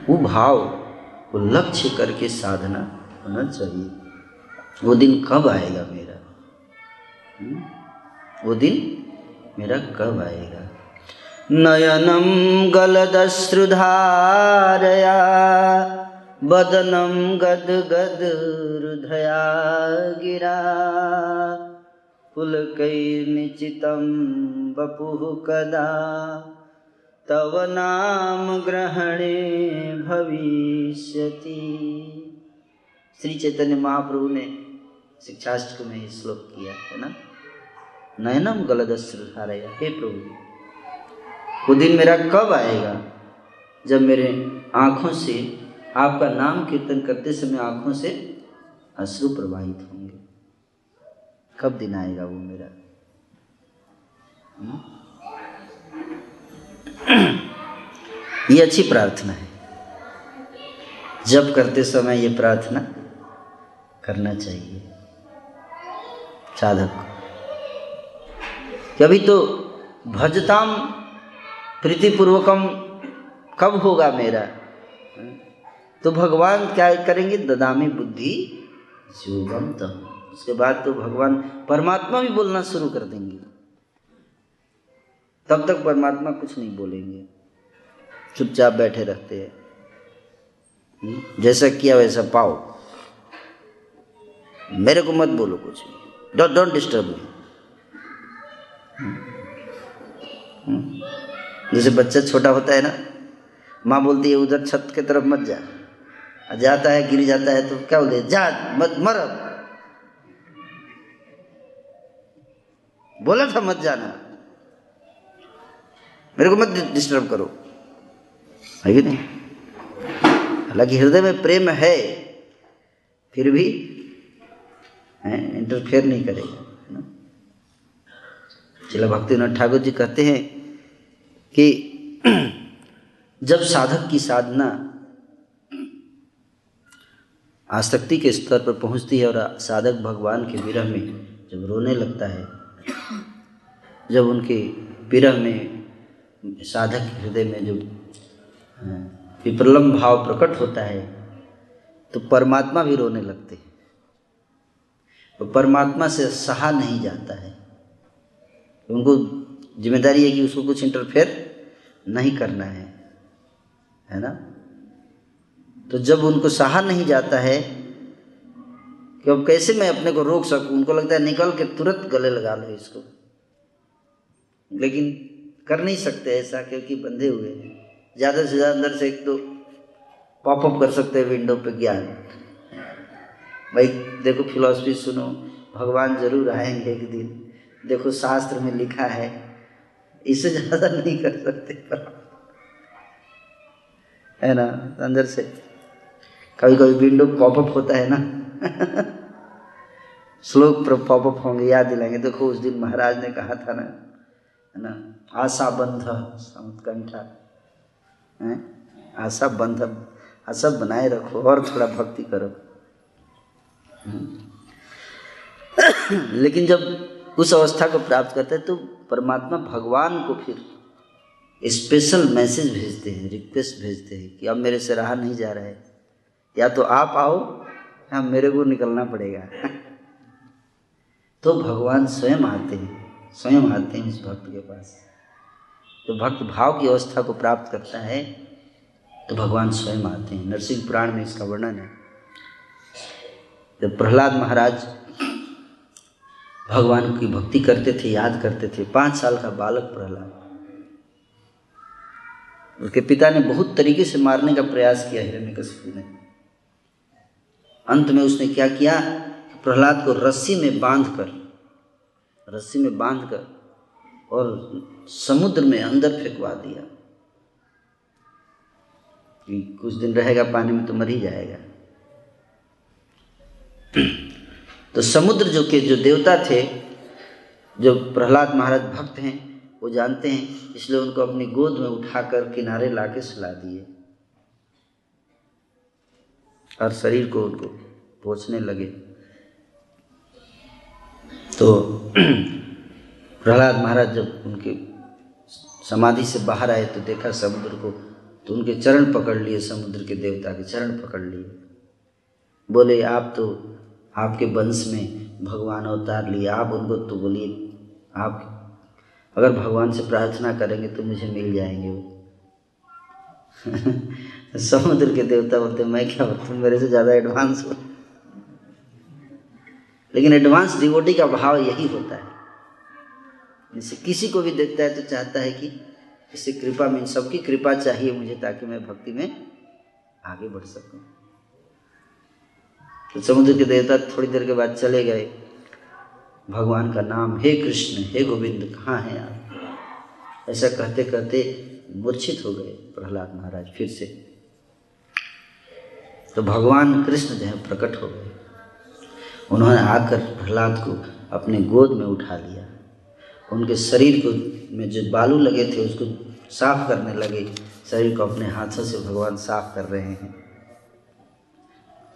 वो भाव, वो लक्ष्य करके साधना होना चाहिए। वो दिन कब आएगा मेरा? हम्म? वो दिन मेरा कब आएगा? नयनम गलदश्रुधारया बदनं गद्गदहृदया गिरा। पुलकैर्निचितं वपुः कदा? तव नाम ग्रहणे भविष्यति। श्री चैतन्य महाप्रभु ने शिक्षाष्टक में श्लोक किया, है ना? नयनम गलत गलदश्रुधारया हे प्रभु वो दिन मेरा कब आएगा जब मेरे आँखों से, आपका नाम कीर्तन करते समय आँखों से अश्रु प्रवाहित होंगे? कब दिन आएगा वो मेरा? हम्म? ये अच्छी प्रार्थना है। जब करते समय ये प्रार्थना करना चाहिए। साधक को। अभी तो भजताम प्रीतिपूर्वकम कब होगा मेरा? तो भगवान क्या करेंगे? ददामी बुद्धि योगम तम। उसके बाद तो भगवान परमात्मा भी बोलना शुरू कर देंगे। तब तक परमात्मा कुछ नहीं बोलेंगे। चुपचाप बैठे रहते हैं। हम्म? जैसा किया वैसा पाओ। मेरे को मत बोलो कुछ डोंट डोंट डिस्टर्ब मी जैसे बच्चा छोटा होता है ना, माँ बोलती है, उधर छत के तरफ़ मत जा। जाता है, गिर जाता है तो क्या बोले जा, मत, मर बोला था मत जाना। मेरे को मत डिस्टर्ब करो। है कि नहीं? हालाँकि हृदय में प्रेम है, फिर भी इंटरफेयर नहीं करेगा चिला भक्तिनाथ ठाकुर जी कहते हैं कि जब साधक की साधना आसक्ति के स्तर पर पहुँचती है और साधक भगवान के विरह में जब रोने लगता है, जब उनके विरह में साधक हृदय में जो विप्रलम भाव प्रकट होता है तो परमात्मा भी रोने लगते हैं। और परमात्मा से सहा नहीं जाता है। उनको ज़िम्मेदारी है कि उसको कुछ इंटरफेयर नहीं करना है है ना? तो जब उनको सहा नहीं जाता है कि अब कैसे मैं अपने को रोक सकूँ? उनको लगता है निकल के तुरंत गले लगा लो इसको। लेकिन कर नहीं सकते ऐसा, क्योंकि बंधे हुए हैं। ज़्यादा से ज़्यादा अंदर से एक तो पॉपअप कर सकते हैं विंडो पे ज्ञान। भाई, देखो फिलॉसफी सुनो, भगवान ज़रूर आएँगे एक दिन। देखो शास्त्र में लिखा है इससे ज़्यादा नहीं कर सकते है ना? अंदर से। कभी कभी विंडो पॉपअप होता है ना? श्लोक पर पॉपअप होंगे, याद दिलाएँगे। देखो उस दिन महाराज ने कहा था ना है ना? आशा बंध समुत्कंठा आशा बंध, आशा बनाए रखो और थोड़ा भक्ति करो। लेकिन जब उस अवस्था को प्राप्त करते हैं तो परमात्मा भगवान को फिर स्पेशल मैसेज भेजते हैं रिक्वेस्ट भेजते हैं कि अब मेरे से रहा नहीं जा रहा है। या तो आप आओ, या मेरे को निकलना पड़ेगा। तो भगवान स्वयं आते हैं। स्वयं आते हैं इस भक्त के पास। तो भक्त भाव की अवस्था को प्राप्त करता है तो भगवान स्वयं आते हैं। नरसिंह पुराण में इसका वर्णन है। जब प्रहलाद महाराज भगवान की भक्ति करते थे, याद करते थे, पाँच साल का बालक प्रहलाद, उसके पिता ने बहुत तरीके से मारने का प्रयास किया हिरण्यकशिपु ने। अंत में उसने क्या किया? प्रहलाद को रस्सी में बाँध कर रस्सी में बाँध कर और समुद्र में अंदर फेंकवा दिया। कि कुछ दिन रहेगा, पानी में तो मर ही जाएगा। तो समुद्र जो के, जो देवता थे, जो प्रहलाद महाराज भक्त हैं, वो जानते हैं, इसलिए उनको अपनी गोद में उठाकर किनारे लाके सुला दिए। और शरीर को उनको पोछने लगे। तो प्रहलाद महाराज जब उनके समाधि से बाहर आए तो देखा समुद्र को तो उनके चरण पकड़ लिए, समुद्र के देवता के चरण पकड़ लिए। बोले, आप तो आपके वंश में भगवान अवतार लिए, आप उनको तो बोलिए, आप अगर भगवान से प्रार्थना करेंगे तो मुझे मिल जाएँगे वो। समुद्र के देवता बोलते, मैं क्या तुम मेरे से ज़्यादा एडवांस हो लेकिन एडवांस डिवोटी का भाव यही होता है। जैसे किसी को भी देखता है तो चाहता है कि इससे कृपा में सबकी कृपा चाहिए मुझे ताकि मैं भक्ति में आगे बढ़ सकूँ। तो समुद्र के देवता थोड़ी देर के बाद चले गए। भगवान का नाम, हे कृष्ण, हे गोविंद, कहाँ हैं आप? ऐसा कहते कहते मूर्छित हो गए प्रहलाद महाराज फिर से। तो भगवान कृष्ण जो है प्रकट हो गए। उन्होंने आकर प्रहलाद को अपने गोद में उठा लिया। उनके शरीर को में जो बालू लगे थे उसको साफ़ करने लगे। शरीर को अपने हाथों से भगवान साफ़ कर रहे हैं।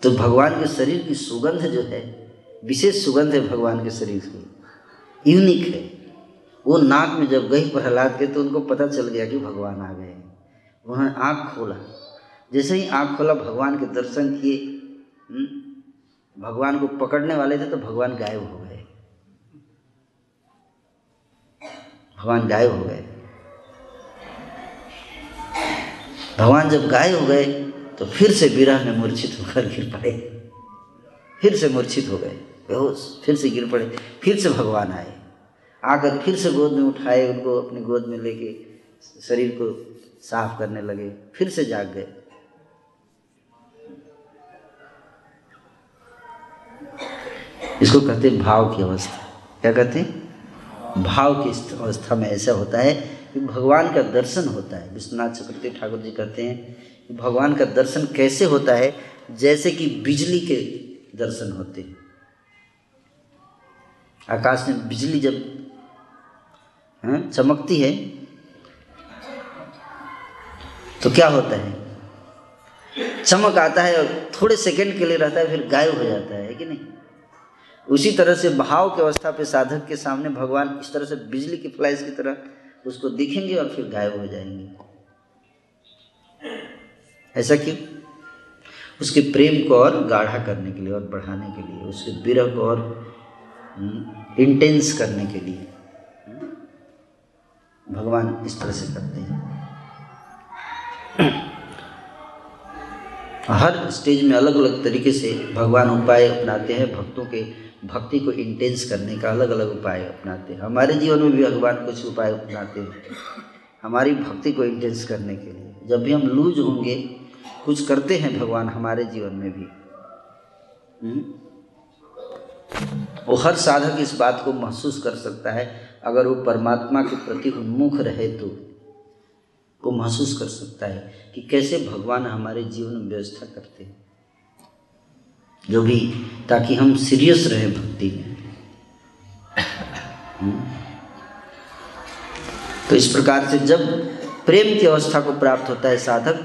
तो भगवान के शरीर की सुगंध जो है विशेष सुगंध है भगवान के शरीर की यूनिक है। वो नाक में जब गई प्रहलाद के तो उनको पता चल गया कि भगवान आ गए उन्होंने आँख खोला। जैसे ही आँख खोला भगवान के दर्शन किए। हम्म, भगवान को पकड़ने वाले थे तो भगवान गायब हो गए। भगवान गायब हो गए। भगवान जब गायब हो गए तो फिर से विरह में मूर्छित होकर गिर पड़े। फिर से मूर्छित हो गए। बेहोश, फिर से गिर पड़े। फिर से भगवान आए। आकर फिर से गोद में उठाए उनको, अपनी गोद में लेके शरीर को साफ़ करने लगे। फिर से जाग गए। इसको कहते हैं भाव की अवस्था। क्या कहते हैं? भाव की अवस्था में ऐसा होता है कि भगवान का दर्शन होता है। विश्वनाथ चक्रवर्ती ठाकुर जी कहते हैं भगवान का दर्शन कैसे होता है? जैसे कि बिजली के दर्शन होते हैं। आकाश में बिजली जब हाँ, चमकती है तो क्या होता है? चमक आता है और थोड़े सेकंड के लिए रहता है फिर गायब हो जाता है कि नहीं? उसी तरह से भाव की अवस्था पे साधक के सामने भगवान इस तरह से बिजली की फ्लैश की तरह उसको दिखेंगे और फिर गायब हो जाएँगे। ऐसा क्यों? उसके प्रेम को और गाढ़ा करने के लिए और बढ़ाने के लिए उसके विरह को और इंटेंस हम्म, करने के लिए भगवान इस तरह से करते हैं। हर स्टेज में अलग अलग तरीके से भगवान उपाय अपनाते हैं भक्तों के भक्ति को इंटेंस करने का अलग अलग उपाय अपनाते हैं। हमारे जीवन में भी भगवान कुछ उपाय अपनाते हैं। हमारी भक्ति को इंटेंस करने के लिए। जब भी हम लूज होंगे, कुछ करते हैं भगवान हमारे जीवन में भी। हम्म? वो हर साधक इस बात को महसूस कर सकता है, अगर वो परमात्मा के प्रति उन्मुख रहे तो। वो महसूस कर सकता है कि कैसे भगवान हमारे जीवन में व्यवस्था करते हैं। जो भी ताकि हम सीरियस रहे भक्ति में। हम्म? तो इस प्रकार से जब प्रेम की अवस्था को प्राप्त होता है साधक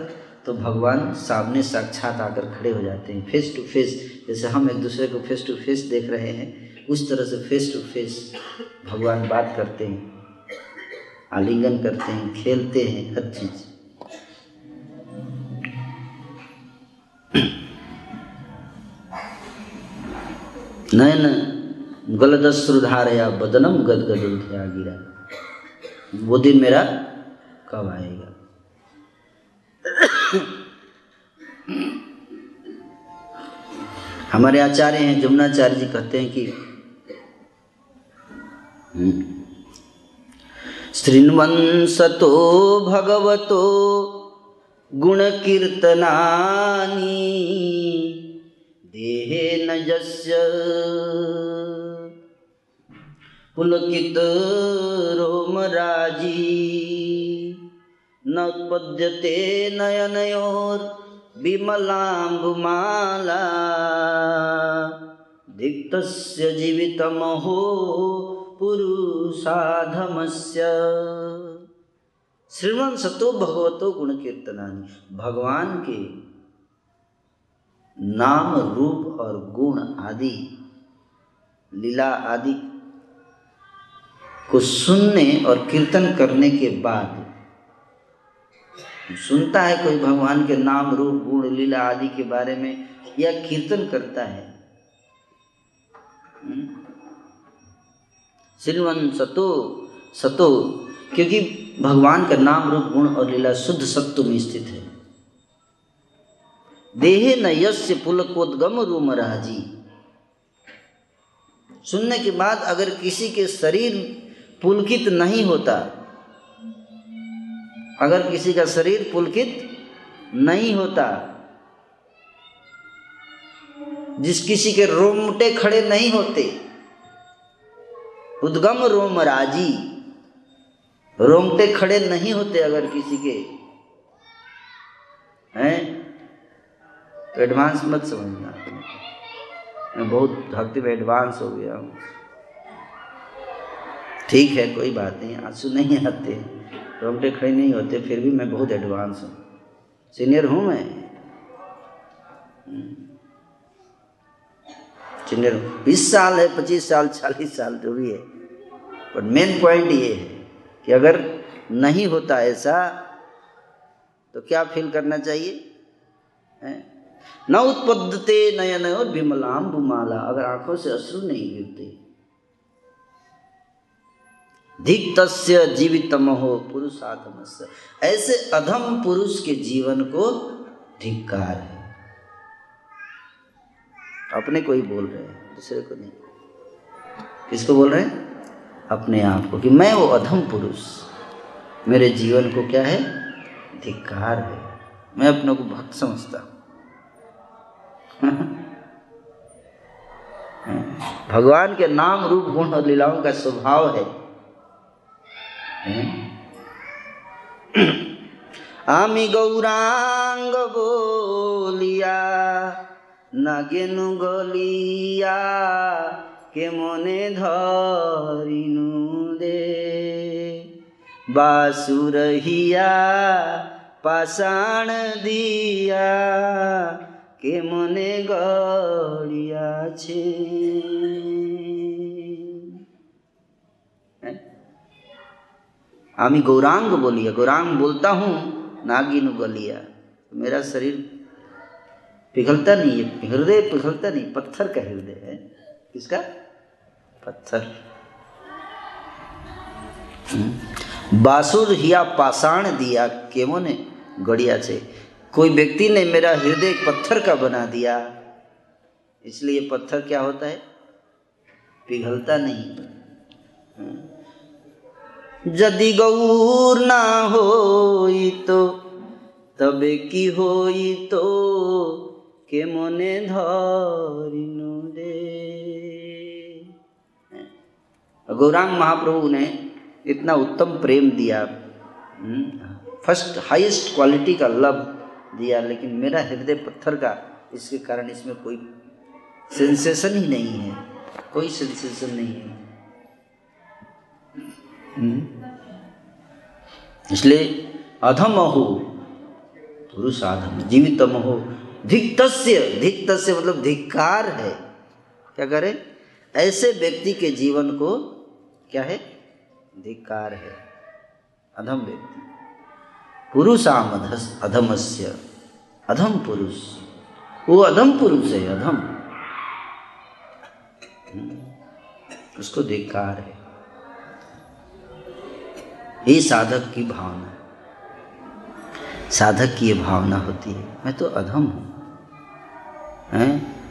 तो भगवान सामने साक्षात आकर खड़े हो जाते हैं फेस टू फेस जैसे हम एक दूसरे को फेस टू फेस देख रहे हैं, उस तरह से फेस टू फेस भगवान बात करते हैं, आलिंगन करते हैं, खेलते हैं, हर चीज़। नयन गलदश्रुधारया बदनम गदगद उठया गिरा वो दिन मेरा कब आएगा? हमारे आचार्य हैं, जमुनाचार्य जी कहते हैं कि श्रृण्वंसतो भगवतो गुणकीर्तनानि देहेन यस्य पुलकित रोमराजी न उत्पद्यते नयनयोर विमलाम्बुमाला। धिक्तस्य जीवितमहो पुरुषाधमस्य। श्रीमन सतो भगवतो गुण कीर्तनानि भगवान के नाम, रूप और गुण आदि, लीला आदि को सुनने और कीर्तन करने के बाद, सुनता है कोई भगवान के नाम, रूप, गुण, लीला आदि के बारे में या कीर्तन करता है हम्म? श्रीवन सतो सतो, क्योंकि भगवान का नाम, रूप, गुण और लीला शुद्ध सत्व में स्थित है देहे न यस्य पुलकोद्गम रूम राज़ी सुनने के बाद अगर किसी के शरीर पुलकित नहीं होता, अगर किसी का शरीर पुलकित नहीं होता, जिस किसी के रोमटे खड़े नहीं होते उद्गम रोम राज़ी रोमटे खड़े नहीं होते अगर किसी के, हैं? तो एडवांस मत समझना मैं बहुत भक्ति में एडवांस हो गया हूँ। ठीक है, कोई बात नहीं, आँसू नहीं आते। रोमटे खड़े नहीं होते, फिर भी मैं बहुत एडवांस हूँ। सीनियर हूँ मैं? सीनियर बीस साल है, पच्चीस साल, चालीस साल, जो भी है। पर मेन पॉइंट ये है कि अगर नहीं होता ऐसा तो क्या फील करना चाहिए? है? न उत्पद्यते नयन और विमलाम बुमाला अगर आँखों से अश्रु नहीं गिरते। धिक तस्य जीवितम हो पुरुषात्मस्य ऐसे अधम पुरुष के जीवन को धिक्कार है। अपने को ही बोल रहे हैं, दूसरे को नहीं। किसको बोल रहे हैं? अपने आप को कि मैं वो अधम पुरुष। मेरे जीवन को क्या है? धिक्कार है। मैं अपने को भक्त समझता हूँ। भगवान के नाम रूप गुण और लीलाओं का स्वभाव है आमी गौरांग बोलिया নাগেনু গলিয়া কে মনে ধরিনু দে বাসুরহিয়া পাষাণ দিয়া কে মনে গড়িয়াছে আমি गौरांग बोलिया गौरांग बोलता हूँ नागिन गलिया मेरा शरीर पिघलता नहीं है हृदय पिघलता नहीं पत्थर का हृदय है किसका पत्थर बासुर हिया पाषाण दिया केमो ने गड़िया से कोई व्यक्ति ने मेरा हृदय पत्थर का बना दिया। इसलिए पत्थर क्या होता है? पिघलता नहीं। यदि गौर ना हो तो तबे की होई तो के मने धरिनु दे। गौरांग महाप्रभु ने इतना उत्तम प्रेम दिया। फ़र्स्ट हाईएस्ट क्वालिटी का लव दिया, लेकिन मेरा हृदय पत्थर का इसके कारण इसमें कोई सेंसेशन ही नहीं है। कोई सेंसेशन नहीं है। हम्म। इसलिए अधम हो पुरुष अधम जीवितम हो धिक्तस्य धिक्तस्य मतलब धिक्कार है। क्या करें? ऐसे व्यक्ति के जीवन को क्या है? धिक्कार है। अधम व्यक्ति। पुरुषामधस अधमस्य। अधम पुरुष। वो अधम पुरुष है, अधम। हम्म। उसको धिक्कार है। ये साधक की भावना। साधक की ये भावना होती है, मैं तो अधम हूँ। हैं?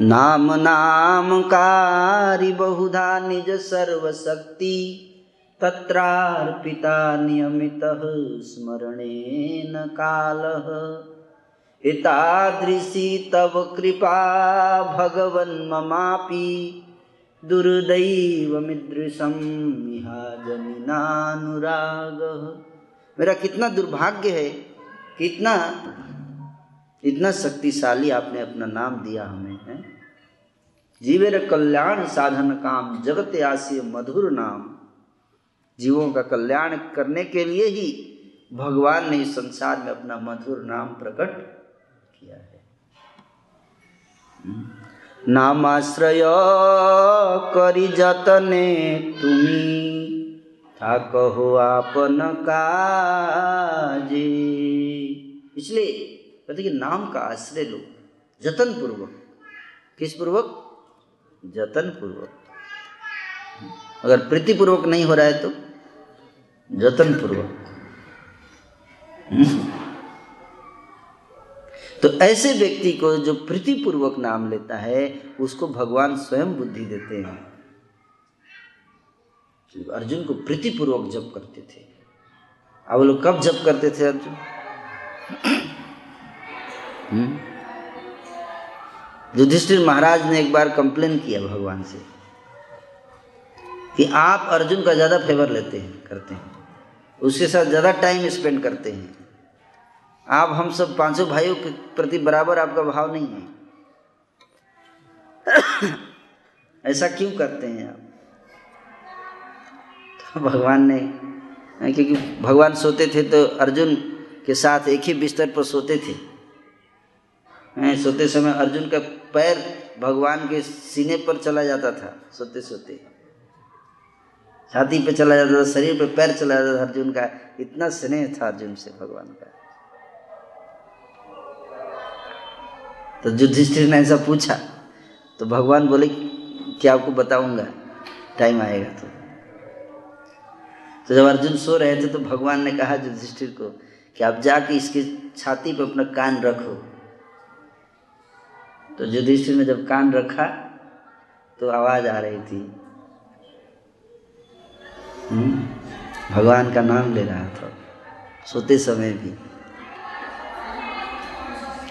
नाम नाम कारी बहुधा निज सर्वशक्ति। तत्रार्पिता नियमित स्मरणेन काल। एतादृशी तव कृपा भगवन् ममापि दुर्दैवमिदृशं जमीनानुराग मेरा कितना दुर्भाग्य है, कितना, इतना शक्तिशाली आपने अपना नाम दिया हमें, है? जीवेर कल्याण साधन काम, जगत आसी मधुर नाम। जीवों का कल्याण करने के लिए ही भगवान ने इस संसार में अपना मधुर नाम प्रकट किया है। नामाश्रय करी जतने तुम्ही, था कहो आपन काजे। इसलिए कहते कि नाम का आश्रय लो जतन पूर्वक किस पूर्वक जतन पूर्वक अगर प्रीतिपूर्वक नहीं हो रहा है तो? जतन पूर्वक। तो ऐसे व्यक्ति को जो प्रीतिपूर्वक नाम लेता है उसको भगवान स्वयं बुद्धि देते हैं। अर्जुन को प्रीतिपूर्वक जप करते थे। अब लोग कब जप करते थे अर्जुन? हम्म? युधिष्ठिर महाराज ने एक बार कंप्लेन किया भगवान से। कि आप अर्जुन का ज़्यादा फेवर लेते हैं, करते हैं। उसके साथ ज़्यादा टाइम स्पेंड करते हैं। आप, हम सब पाँचों भाइयों के प्रति बराबर आपका भाव नहीं है। ऐसा क्यों करते हैं आप? तो भगवान ने, क्योंकि भगवान सोते थे तो अर्जुन के साथ एक ही बिस्तर पर सोते थे। सोते समय अर्जुन का पैर भगवान के सीने पर चला जाता था सोते सोते छाती पे चला जाता था, शरीर पे पैर चला जाता था अर्जुन का। इतना स्नेह था अर्जुन से भगवान का। तो युधिष्ठिर ने ऐसा पूछा तो भगवान बोले कि आपको बताऊँगा? टाइम आएगा तो। तो जब अर्जुन सो रहे थे तो भगवान ने कहा युधिष्ठिर को कि आप जाके इसकी छाती पर अपना कान रखो। तो युधिष्ठिर ने जब कान रखा तो आवाज़ आ रही थी भगवान का नाम ले रहा था। सोते समय भी।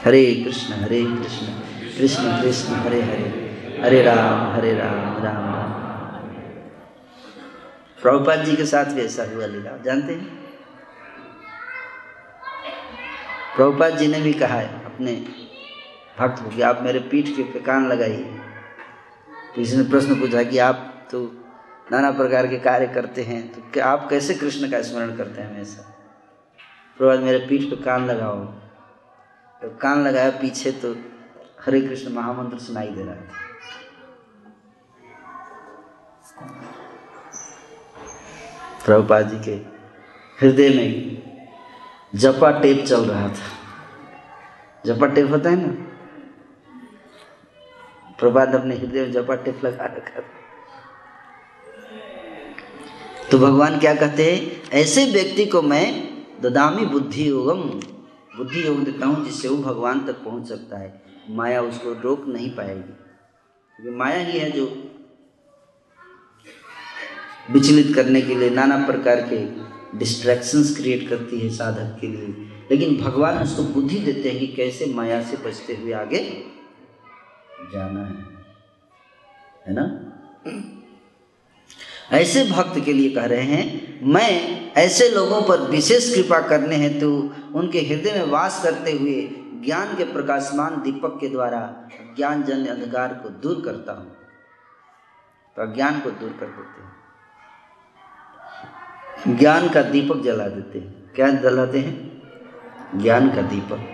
हरे कृष्ण हरे कृष्ण कृष्ण कृष्ण, हरे हरे हरे राम हरे राम राम राम। प्रभुपाद जी के साथ भी ऐसा हुआ लीला जानते हैं? प्रभुपाद जी ने भी कहा है, अपने भक्त को कि आप मेरे पीठ के पे कान लगाइए। तो इसने प्रश्न पूछा कि आप तो नाना प्रकार के कार्य करते हैं तो क्या आप कैसे कृष्ण का स्मरण करते हैं हमेशा? प्रभात मेरे पीठ पे कान लगाओ। तो कान लगाया पीछे तो हरे कृष्ण महामंत्र सुनाई दे रहा था। प्रभुपाद जी के हृदय में जपा टेप चल रहा था। जपा टेप होता है ना? प्रभात अपने हृदय में जपा टेप लगा रखा था। तो भगवान क्या कहते हैं? ऐसे व्यक्ति को मैं ददामी बुद्धि योगम, बुद्धि योग देता हूँ जिससे वो भगवान तक पहुँच सकता है। माया उसको रोक नहीं पाएगी। क्योंकि माया ही है जो विचलित करने के लिए, नाना प्रकार के डिस्ट्रैक्शंस क्रिएट करती है साधक के लिए। लेकिन भगवान उसको बुद्धि देते हैं कि कैसे माया से बचते हुए आगे जाना है। है ना? ऐसे भक्त के लिए कह रहे हैं, मैं ऐसे लोगों पर विशेष कृपा करने हेतु उनके हृदय में वास करते हुए ज्ञान के प्रकाशमान दीपक के द्वारा ज्ञान जन्य अंधकार को दूर करता हूँ। तो अज्ञान को दूर कर देते हैं। ज्ञान का दीपक जला देते हैं। क्या जलाते हैं? ज्ञान का दीपक।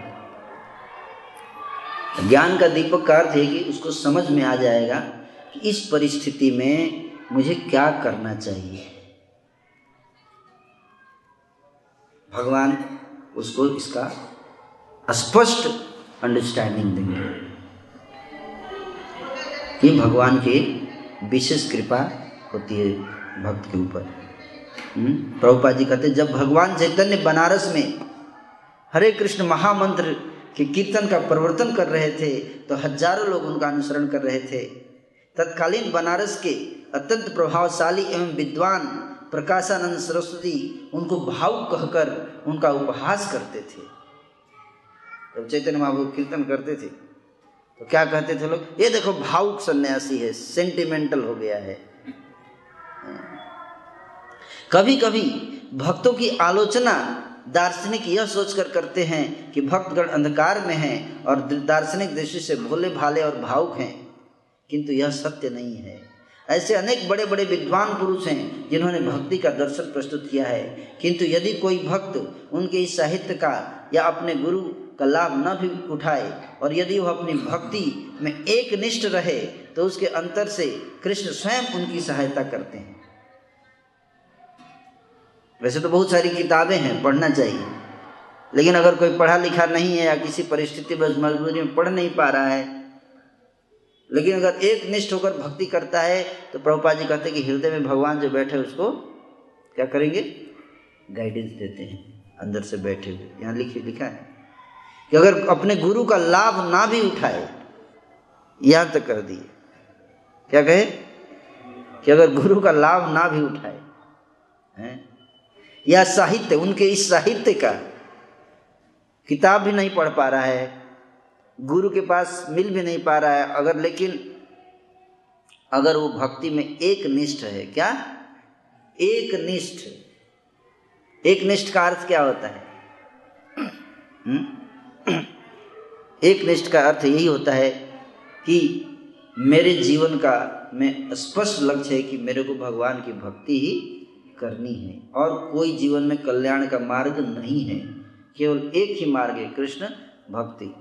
ज्ञान का दीपक का अर्थ है कि उसको समझ में आ जाएगा कि इस परिस्थिति में मुझे क्या करना चाहिए? भगवान उसको इसका स्पष्ट अंडरस्टैंडिंग देंगे। ये भगवान की विशेष कृपा होती है भक्त के ऊपर। हम्म? प्रभुपा जी कहते जब भगवान चैतन्य बनारस में हरे कृष्ण महामंत्र के कीर्तन का प्रवर्तन कर रहे थे तो हज़ारों लोग उनका अनुसरण कर रहे थे। तत्कालीन बनारस के अत्यंत प्रभावशाली एवं विद्वान प्रकाशानंद सरस्वती उनको भावुक कहकर उनका उपहास करते थे। जब चैतन्य महाप्रभु कीर्तन करते थे तो क्या कहते थे लोग? ये देखो, भावुक सन्यासी है सेंटिमेंटल हो गया है। कभी कभी भक्तों की आलोचना दार्शनिक यह सोचकर करते हैं कि भक्तगण अंधकार में हैं और दार्शनिक दृष्टि से भोले भाले और भावुक हैं। किंतु यह सत्य नहीं है। ऐसे अनेक बड़े बड़े विद्वान पुरुष हैं, जिन्होंने भक्ति का दर्शन प्रस्तुत किया है। किंतु यदि कोई भक्त उनके इस साहित्य का या अपने गुरु का लाभ न भी उठाए, और यदि वह अपनी भक्ति में एक निष्ठ रहे तो उसके अंतर से कृष्ण स्वयं उनकी सहायता करते हैं। वैसे तो बहुत सारी किताबें हैं, पढ़ना चाहिए। लेकिन अगर कोई पढ़ा लिखा नहीं है या किसी परिस्थिति बस मजबूरी में पढ़ नहीं पा रहा है लेकिन अगर एक निष्ठ होकर भक्ति करता है तो प्रभुपा जी कहते हैं कि हृदय में भगवान जो बैठे उसको क्या करेंगे? गाइडेंस देते हैं, अंदर से बैठे हुए। यहाँ लिखे लिखा है कि अगर अपने गुरु का लाभ ना भी उठाए, यहाँ तक कर दिए। क्या कहे? कि अगर गुरु का लाभ ना भी उठाए, हैं? या साहित्य, उनके इस साहित्य का किताब भी नहीं पढ़ पा रहा है गुरु के पास मिल भी नहीं पा रहा है अगर, लेकिन अगर वो भक्ति में एक निष्ठ है, क्या? एक निष्ठ। एक निष्ठ का अर्थ क्या होता है? हम्म? एक निष्ठ का अर्थ यही होता है कि मेरे जीवन का में स्पष्ट लक्ष्य है कि मेरे को भगवान की भक्ति ही करनी है, और कोई जीवन में कल्याण का मार्ग नहीं है, केवल एक ही मार्ग है, कृष्ण भक्ति।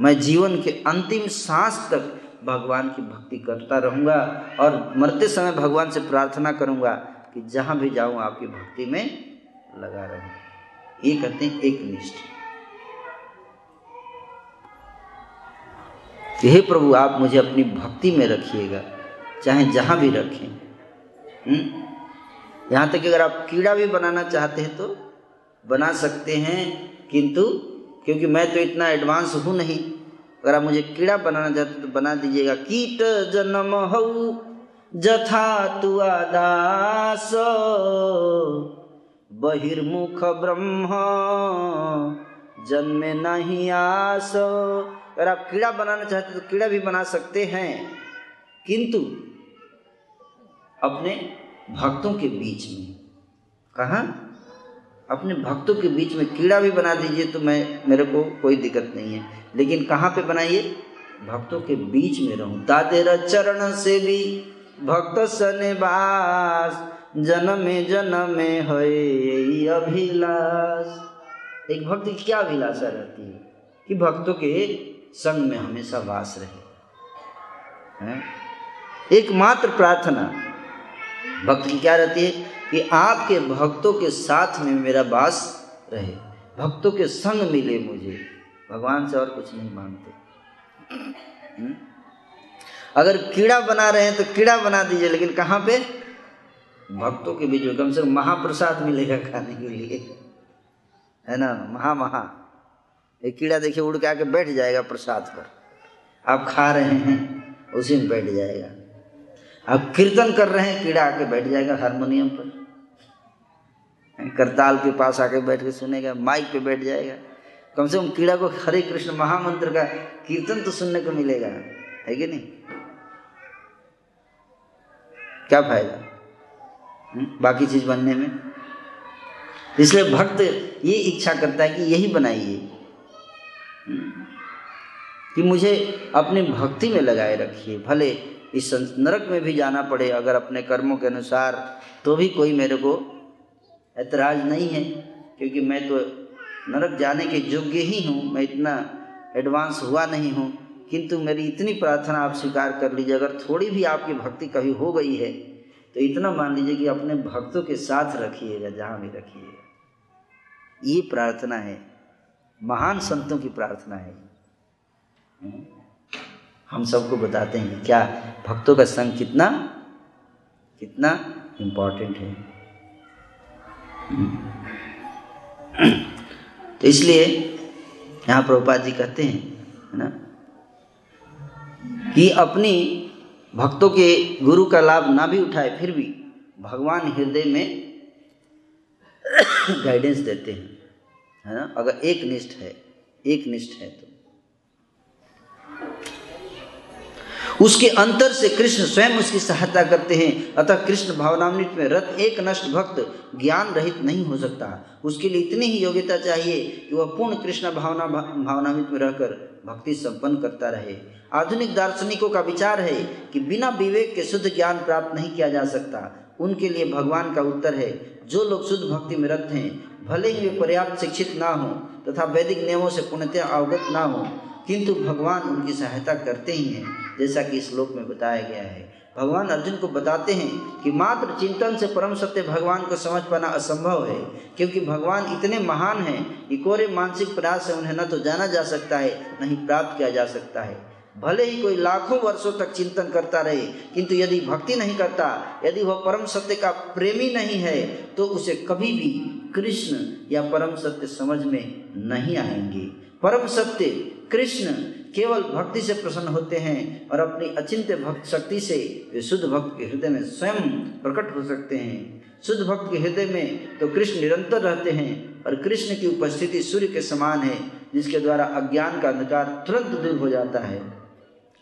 मैं जीवन के अंतिम सांस तक भगवान की भक्ति करता रहूँगा और मरते समय भगवान से प्रार्थना करूँगा कि जहाँ भी जाऊँ आपकी भक्ति में लगा रहूँ। ये कहते हैं एक निष्ठ। हे प्रभु, आप मुझे अपनी भक्ति में रखिएगा, चाहे जहाँ भी रखें। हम्म? यहाँ तक अगर आप कीड़ा भी बनाना चाहते हैं तो बना सकते हैं, किंतु क्योंकि मैं तो इतना एडवांस हूँ नहीं। अगर आप मुझे कीड़ा बनाना चाहते तो बना दीजिएगा। कीट जन्म हो जथा तुआ दास। बहिर्मुख ब्रह्म, जन्मे नहीं आस। अगर आप कीड़ा बनाना चाहते तो कीड़ा भी बना सकते हैं। किंतु अपने भक्तों के बीच में, कहा? अपने भक्तों के बीच में कीड़ा भी बना दीजिए तो मैं, मेरे को कोई दिक्कत नहीं है। लेकिन कहाँ पे बनाइए? भक्तों के बीच में रहूँ। दादेर चरण से भी भक्त सनिवास जन्मे जन्मे है अभिलाष। एक भक्त की क्या अभिलाषा रहती है? कि भक्तों के संग में हमेशा वास रहे। हैं? एकमात्र प्रार्थना भक्त की क्या रहती है? कि आपके भक्तों के साथ में मेरा वास रहे। भक्तों के संग मिले मुझे। भगवान से और कुछ नहीं मांगते। हम्म? अगर कीड़ा बना रहे हैं तो कीड़ा बना दीजिए, लेकिन कहाँ पे? भक्तों के बीच में कम से कम महाप्रसाद मिलेगा खाने के लिए। है ना? महा महा। एक कीड़ा देखिए उड़ के आके बैठ जाएगा प्रसाद पर। आप खा रहे हैं, उसी में बैठ जाएगा। अब कीर्तन कर रहे हैं कीड़ा आके बैठ जाएगा हारमोनियम पर। करताल के पास आके बैठ के सुनेगा माइक पे बैठ जाएगा। कम से कम कीड़ा को हरे कृष्ण महामंत्र का कीर्तन तो सुनने को मिलेगा। है कि नहीं? क्या फ़ायदा? हम्म, बाकी चीज़ बनने में। इसलिए भक्त ये इच्छा करता है कि यही बनाइए। हम्म, कि मुझे अपनी भक्ति में लगाए रखिए भले इस नरक में भी जाना पड़े अगर अपने कर्मों के अनुसार तो भी कोई मेरे को ऐतराज़ नहीं है, क्योंकि मैं तो नरक जाने के योग्य ही हूँ, मैं इतना एडवांस हुआ नहीं हूँ। किंतु मेरी इतनी प्रार्थना आप स्वीकार कर लीजिए, अगर थोड़ी भी आपकी भक्ति कभी हो गई है तो इतना मान लीजिए कि अपने भक्तों के साथ रखिएगा, जहाँ भी रखिएगा। ये प्रार्थना है, महान संतों की प्रार्थना है। हम सबको बताते हैं क्या भक्तों का संग कितना कितना इम्पोर्टेंट है। तो इसलिए यहाँ प्रभुपाद जी कहते हैं, है ना, कि अपनी भक्तों के गुरु का लाभ ना भी उठाए, फिर भी भगवान हृदय में गाइडेंस देते हैं, है ना। अगर एक निष्ठ है, एक निष्ठ है तो। उसके अंतर से कृष्ण स्वयं उसकी सहायता करते हैं। अतः कृष्ण भावनामृत में रत एक नष्ट भक्त ज्ञान रहित नहीं हो सकता। उसके लिए इतनी ही योग्यता चाहिए कि वह पूर्ण कृष्ण भावना भावनामृत में रहकर भक्ति संपन्न करता रहे। आधुनिक दार्शनिकों का विचार है कि बिना विवेक के शुद्ध ज्ञान प्राप्त नहीं किया जा सकता। उनके लिए भगवान का उत्तर है, जो लोग शुद्ध भक्ति में रत हैं, भले ही वे पर्याप्त शिक्षित ना हों तथा वैदिक नियमों से पूर्णतः अवगत ना हो किंतु भगवान उनकी सहायता करते ही हैं, जैसा कि श्लोक में बताया गया है। भगवान अर्जुन को बताते हैं कि मात्र चिंतन से परम सत्य भगवान को समझ पाना असंभव है, क्योंकि भगवान इतने महान हैं कि कोरे मानसिक प्रयास से उन्हें न तो जाना जा सकता है, न ही प्राप्त किया जा सकता है। भले ही कोई लाखों वर्षों तक चिंतन करता रहे, किंतु यदि भक्ति नहीं करता, यदि वह परम सत्य का प्रेमी नहीं है तो उसे कभी भी कृष्ण या परम सत्य समझ में नहीं आएँगे। परम सत्य कृष्ण केवल भक्ति से प्रसन्न होते हैं और अपनी अचिंत्य भक्त शक्ति से वे शुद्ध भक्त के हृदय में स्वयं प्रकट हो सकते हैं। शुद्ध भक्त के हृदय में तो कृष्ण निरंतर रहते हैं और कृष्ण की उपस्थिति सूर्य के समान है, जिसके द्वारा अज्ञान का अंधकार तुरंत दूर हो जाता है।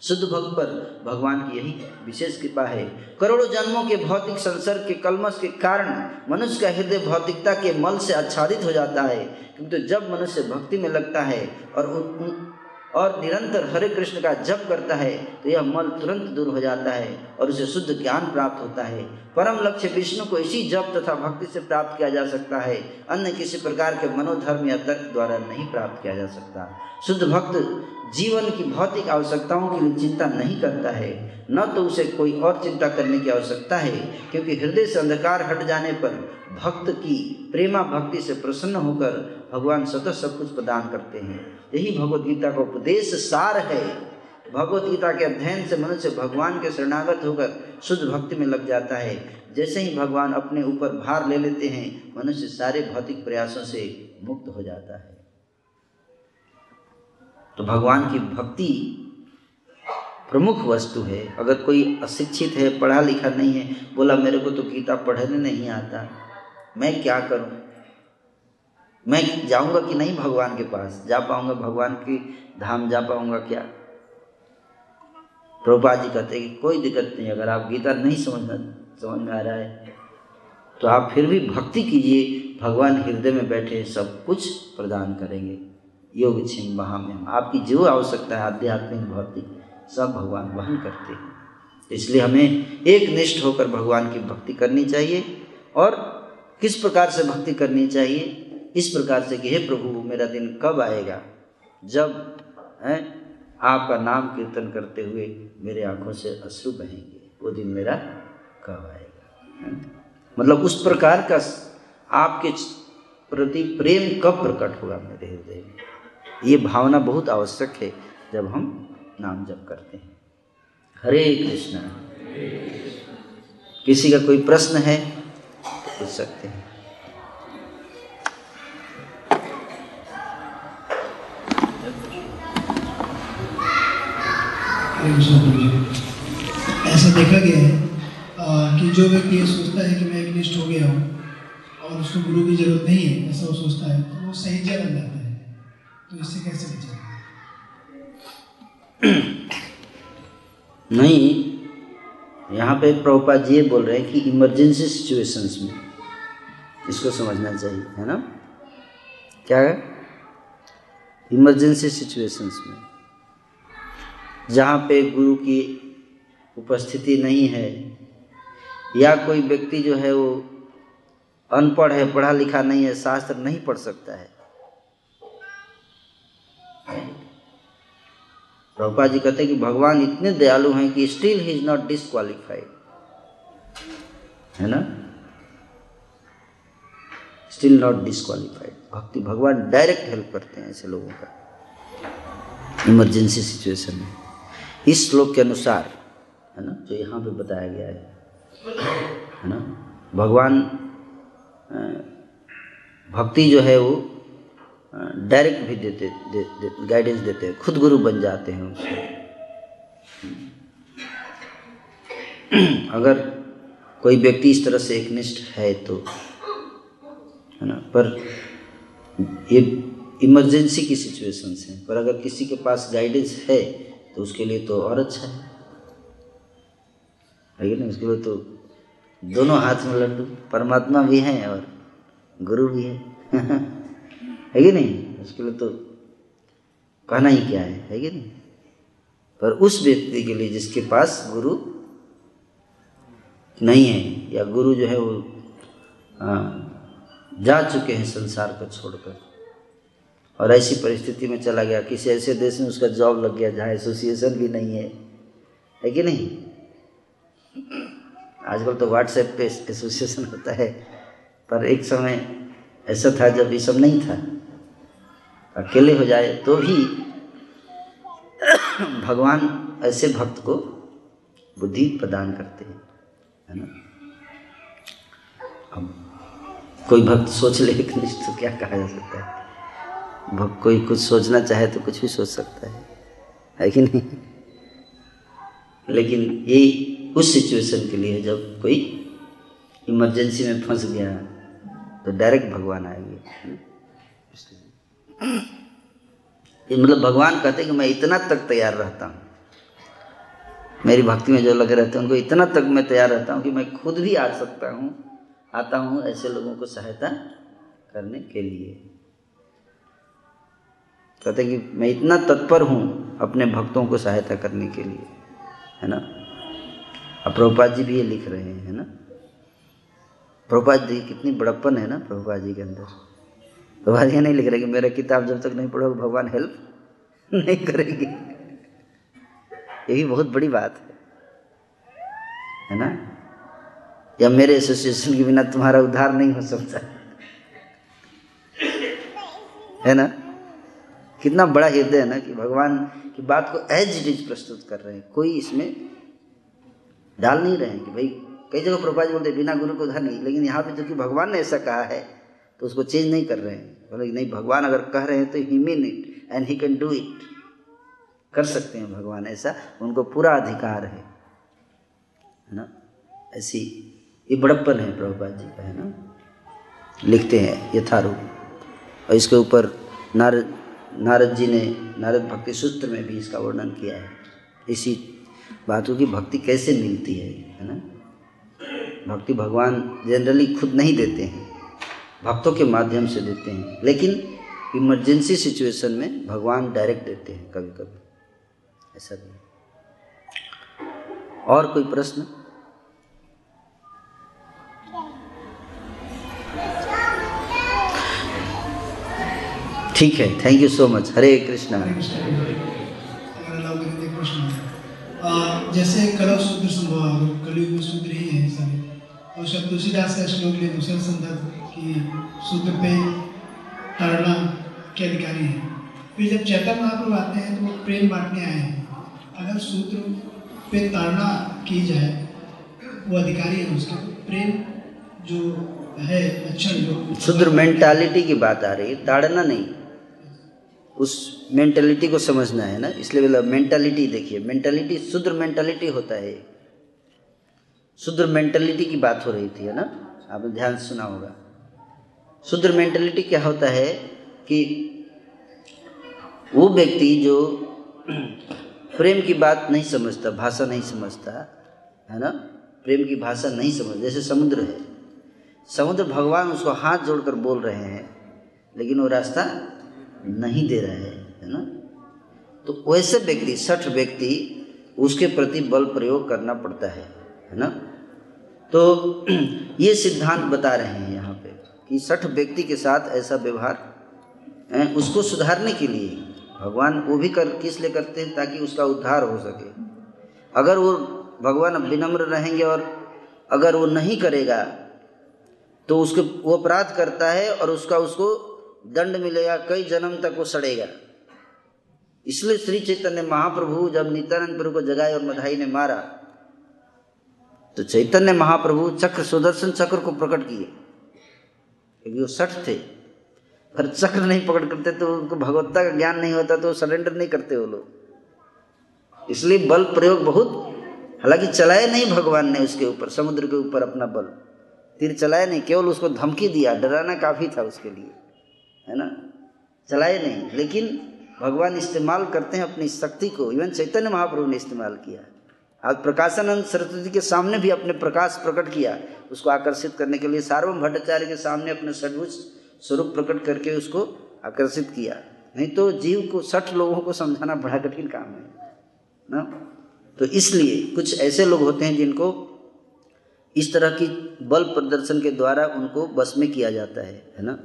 शुद्ध भक्त पर भगवान की यही विशेष कृपा है। करोड़ों जन्मों के भौतिक संसर्ग के कलमश के कारण मनुष्य का हृदय भौतिकता के मल से आच्छादित हो जाता है, किंतु जब मनुष्य भक्ति में लगता है और और निरंतर हरे कृष्ण का जप करता है तो यह मल तुरंत दूर हो जाता है और उसे शुद्ध ज्ञान प्राप्त होता है। परम लक्ष्य विष्णु को इसी जप तथा भक्ति से प्राप्त किया जा सकता है, अन्य किसी प्रकार के मनोधर्म या तर्क द्वारा नहीं प्राप्त किया जा सकता। शुद्ध भक्त जीवन की भौतिक आवश्यकताओं के लिए चिंता नहीं करता है। न तो उसे कोई और चिंता करने की आवश्यकता है, क्योंकि हृदय से अंधकार हट जाने पर भक्त की प्रेमा भक्ति से प्रसन्न होकर भगवान सतत सब कुछ प्रदान करते हैं। यही भगवत गीता का उपदेश सार है। भगवत गीता के अध्ययन से मनुष्य भगवान के शरणागत होकर शुद्ध भक्ति में लग जाता है। जैसे ही भगवान अपने ऊपर भार ले लेते हैं, मनुष्य सारे भौतिक प्रयासों से मुक्त हो जाता है। तो भगवान की भक्ति प्रमुख वस्तु है। अगर कोई अशिक्षित है, पढ़ा लिखा नहीं है, बोला, मेरे को तो गीता पढ़ने नहीं आता। मैं क्या करूँ? मैं जाऊँगा कि नहीं भगवान के पास? जा पाऊँगा भगवान की धाम, जा पाऊँगा क्या? प्रभुपा जी कहते हैं कि कोई दिक्कत नहीं, अगर आप गीता नहीं समझना समझ में आ रहा है तो आप फिर भी भक्ति कीजिए, भगवान हृदय में बैठे सब कुछ प्रदान करेंगे। योग छिंग महाम्यम। आपकी जो आवश्यकता है, आध्यात्मिक भौतिक सब भगवान वहन करते हैं। इसलिए हमें एक निष्ठ होकर भगवान की भक्ति करनी चाहिए और किस प्रकार से भक्ति करनी चाहिए? इस प्रकार से कि हे प्रभु, मेरा दिन कब आएगा? जब, है, आपका नाम कीर्तन करते हुए मेरे आँखों से अश्रु बहेंगे, वो दिन मेरा कब आएगा? मतलब उस प्रकार का आपके प्रति प्रेम कब प्रकट होगा मेरे हृदय में? ये भावना बहुत आवश्यक है जब हम नाम जप करते हैं। हरे कृष्ण। किसी का कोई प्रश्न है, पूछ सकते हैं। ऐसा देखा गया है आ, कि जो व्यक्ति ये सोचता है कि मैं एक हो गया हूँ और उसको गुरु की ज़रूरत नहीं है ऐसा वो सोचता है तो वो सही जगह बन जाता है। तो इससे कैसे बचें नहीं यहाँ पे प्रभुपा जी ये बोल रहे हैं कि इमरजेंसी सिचुएशंस में इसको समझना चाहिए है ना? क्या है? इमरजेंसी सिचुएशंस में। जहाँ पे गुरु की उपस्थिति नहीं है, या कोई व्यक्ति जो है वो अनपढ़ है, पढ़ा लिखा नहीं है, शास्त्र नहीं पढ़ सकता है। प्रभुपा जी कहते हैं कि भगवान इतने दयालु हैं कि still he is not disqualified है ना? स्टिल नॉट डिसक्वालिफाइड भक्ति, भगवान डायरेक्ट हेल्प करते हैं ऐसे लोगों का। इमरजेंसी सिचुएशन में। इस श्लोक के अनुसार है ना? जो यहाँ पे बताया गया है है ना? भगवान भक्ति जो है वो डायरेक्ट भी देते दे, दे, गाइडेंस देते हैं खुद गुरु बन जाते हैं उससे अगर कोई व्यक्ति इस तरह से एक निष्ठ है तो है ना? पर ये इमरजेंसी की सिचुएशंस हैं पर अगर किसी के पास गाइडेंस है तो उसके लिए तो और अच्छा है। है नहीं? उसके लिए तो दोनों हाथ में लड्डू परमात्मा भी हैं और गुरु भी है। है कि नहीं? उसके लिए तो कहना ही क्या है? है कि नहीं? पर उस व्यक्ति के लिए जिसके पास गुरु नहीं है या गुरु जो है वो आ, जा चुके हैं संसार को छोड़कर और ऐसी परिस्थिति में चला गया। किसी ऐसे देश में उसका जॉब लग गया जहाँ एसोसिएशन भी नहीं है। है कि नहीं? आजकल तो व्हाट्सएप पे एसोसिएशन होता है। पर एक समय ऐसा था जब ये सब नहीं था। अकेले हो जाए तो भी भगवान ऐसे भक्त को बुद्धि प्रदान करते हैं, है ना? अब कोई भक्त सोच ले तो क्या कहा जा सकता है? कोई कुछ सोचना चाहे तो कुछ भी सोच सकता है। है कि नहीं? लेकिन ये उस सिचुएशन के लिए जब कोई इमरजेंसी में फंस गया तो डायरेक्ट भगवान आएँगे। मतलब भगवान कहते हैं कि मैं इतना तक तैयार रहता हूँ। मेरी भक्ति में जो लगे रहते हैं, उनको इतना तक मैं तैयार रहता हूँ कि मैं खुद भी आ सकता हूँ, आता हूँ ऐसे लोगों को सहायता करने के लिए। कहते कि मैं इतना तत्पर हूँ अपने भक्तों को सहायता करने के लिए, है ना? अब प्रभुपाद जी भी ये लिख रहे हैं, है ना? प्रभुपाद जी कितनी बड़प्पन है ना प्रभुपाद जी के अंदर। प्रभुपाद जी नहीं लिख रहे कि मेरा किताब जब तक नहीं पढ़ोगे भगवान हेल्प नहीं करेंगे। ये भी बहुत बड़ी बात है है ना? या मेरे एसोसिएशन के बिना तुम्हारा उद्धार नहीं हो सकता, है ना? कितना बड़ा हृदय है ना कि भगवान की बात को एज इट इज़ प्रस्तुत कर रहे हैं। कोई इसमें डाल नहीं रहे हैं कि भाई, कई जगह प्रभुपाद बोलते बिना गुरु को उद्धार नहीं। लेकिन यहाँ पे जो कि भगवान ने ऐसा कहा है तो उसको चेंज नहीं कर रहे हैं। बोले नहीं, भगवान अगर कह रहे हैं तो he mean it and he can do it कर सकते हैं भगवान ऐसा, उनको पूरा अधिकार है। है ना? ऐसी, ये बड़प्पन है प्रभुपाद जी का, है ना? लिखते हैं यथारूप। और इसके ऊपर नारद नारद जी ने, नारद भक्ति सूत्र में भी इसका वर्णन किया है। इसी बातों की भक्ति कैसे मिलती है है ना? भक्ति भगवान जनरली खुद नहीं देते हैं। भक्तों के माध्यम से देते हैं। लेकिन इमरजेंसी सिचुएशन में भगवान डायरेक्ट देते हैं कभी कभी ऐसा भी और कोई प्रश्न? ठीक है thank you so much Hare Krishna. जैसे कलव सूत्र संभव कलयुग में सूत्र ही है सभी और शब्द तुलसीदास का श्लोक ले दूसरे संदर्भ कि सूत्र पे ताड़ना के अधिकारी है। फिर जब चैतन्य महाप्रभु आते हैं तो वो प्रेम बांटने आए हैं। अगर सूत्र पे ताड़ना की जाए वो अधिकारी है उसका। प्रेम जो है लक्षण जो शुद्र मेंटालिटी की बात आ रही है ताड़ना नहीं। उस मेंटालिटी को समझना है ना? इसलिए बोला मेंटालिटी देखिए। मेंटालिटी शुद्र मेंटालिटी होता है शुद्र मेंटालिटी की बात हो रही थी, है ना? आपने ध्यान सुना होगा। शुद्र मेंटालिटी क्या होता है कि वो व्यक्ति जो प्रेम की बात नहीं समझता, भाषा नहीं समझता, है ना? प्रेम की भाषा नहीं समझ जैसे समुद्र है। समुद्र भगवान उसको हाथ जोड़कर बोल रहे हैं, लेकिन वो रास्ता नहीं दे रहे हैं, है ना? तो वैसे व्यक्ति, सठ व्यक्ति उसके प्रति बल प्रयोग करना पड़ता है है ना? तो ये सिद्धांत बता रहे हैं यहाँ पे कि सठ व्यक्ति के साथ ऐसा व्यवहार उसको सुधारने के लिए भगवान वो भी कर, किस लिए करते हैं ताकि उसका उद्धार हो सके। अगर वो भगवान विनम्र रहेंगे और अगर वो नहीं करेगा तो उसके, वो अपराध करता है और उसका उसको दंड मिलेगा, कई जन्म तक वो सड़ेगा। इसलिए श्री चैतन्य महाप्रभु जब नित्यानंद प्रभु को जगाए और मधाई ने मारा तो चैतन्य महाप्रभु चक्र सुदर्शन चक्र को प्रकट किए। क्योंकि वो सठ थे, पर चक्र नहीं पकड़ करते तो उनको भगवत्ता का ज्ञान नहीं होता तो सरेंडर नहीं करते वो लोग। इसलिए बल प्रयोग बहुत, हालाँकि चलाए नहीं भगवान ने उसके ऊपर, समुद्र के ऊपर अपना बल। तीर चलाया नहीं, केवल उसको धमकी दिया, डराना काफ़ी था उसके लिए। है ना? चलाए नहीं। लेकिन भगवान इस्तेमाल करते हैं अपनी शक्ति को। इवन चैतन्य महाप्रभु ने इस्तेमाल किया। आज प्रकाशानंद सरस्वती के सामने भी अपने प्रकाश प्रकट किया। उसको आकर्षित करने के लिए सार्वम भट्टाचार्य के सामने अपने सदभुज स्वरूप प्रकट करके उसको आकर्षित किया। नहीं तो जीव को, सठ लोगों को समझाना बड़ा कठिन काम है। ना? तो इसलिए कुछ ऐसे लोग होते हैं जिनको इस तरह की बल प्रदर्शन के द्वारा उनको बस में किया जाता है। है ना?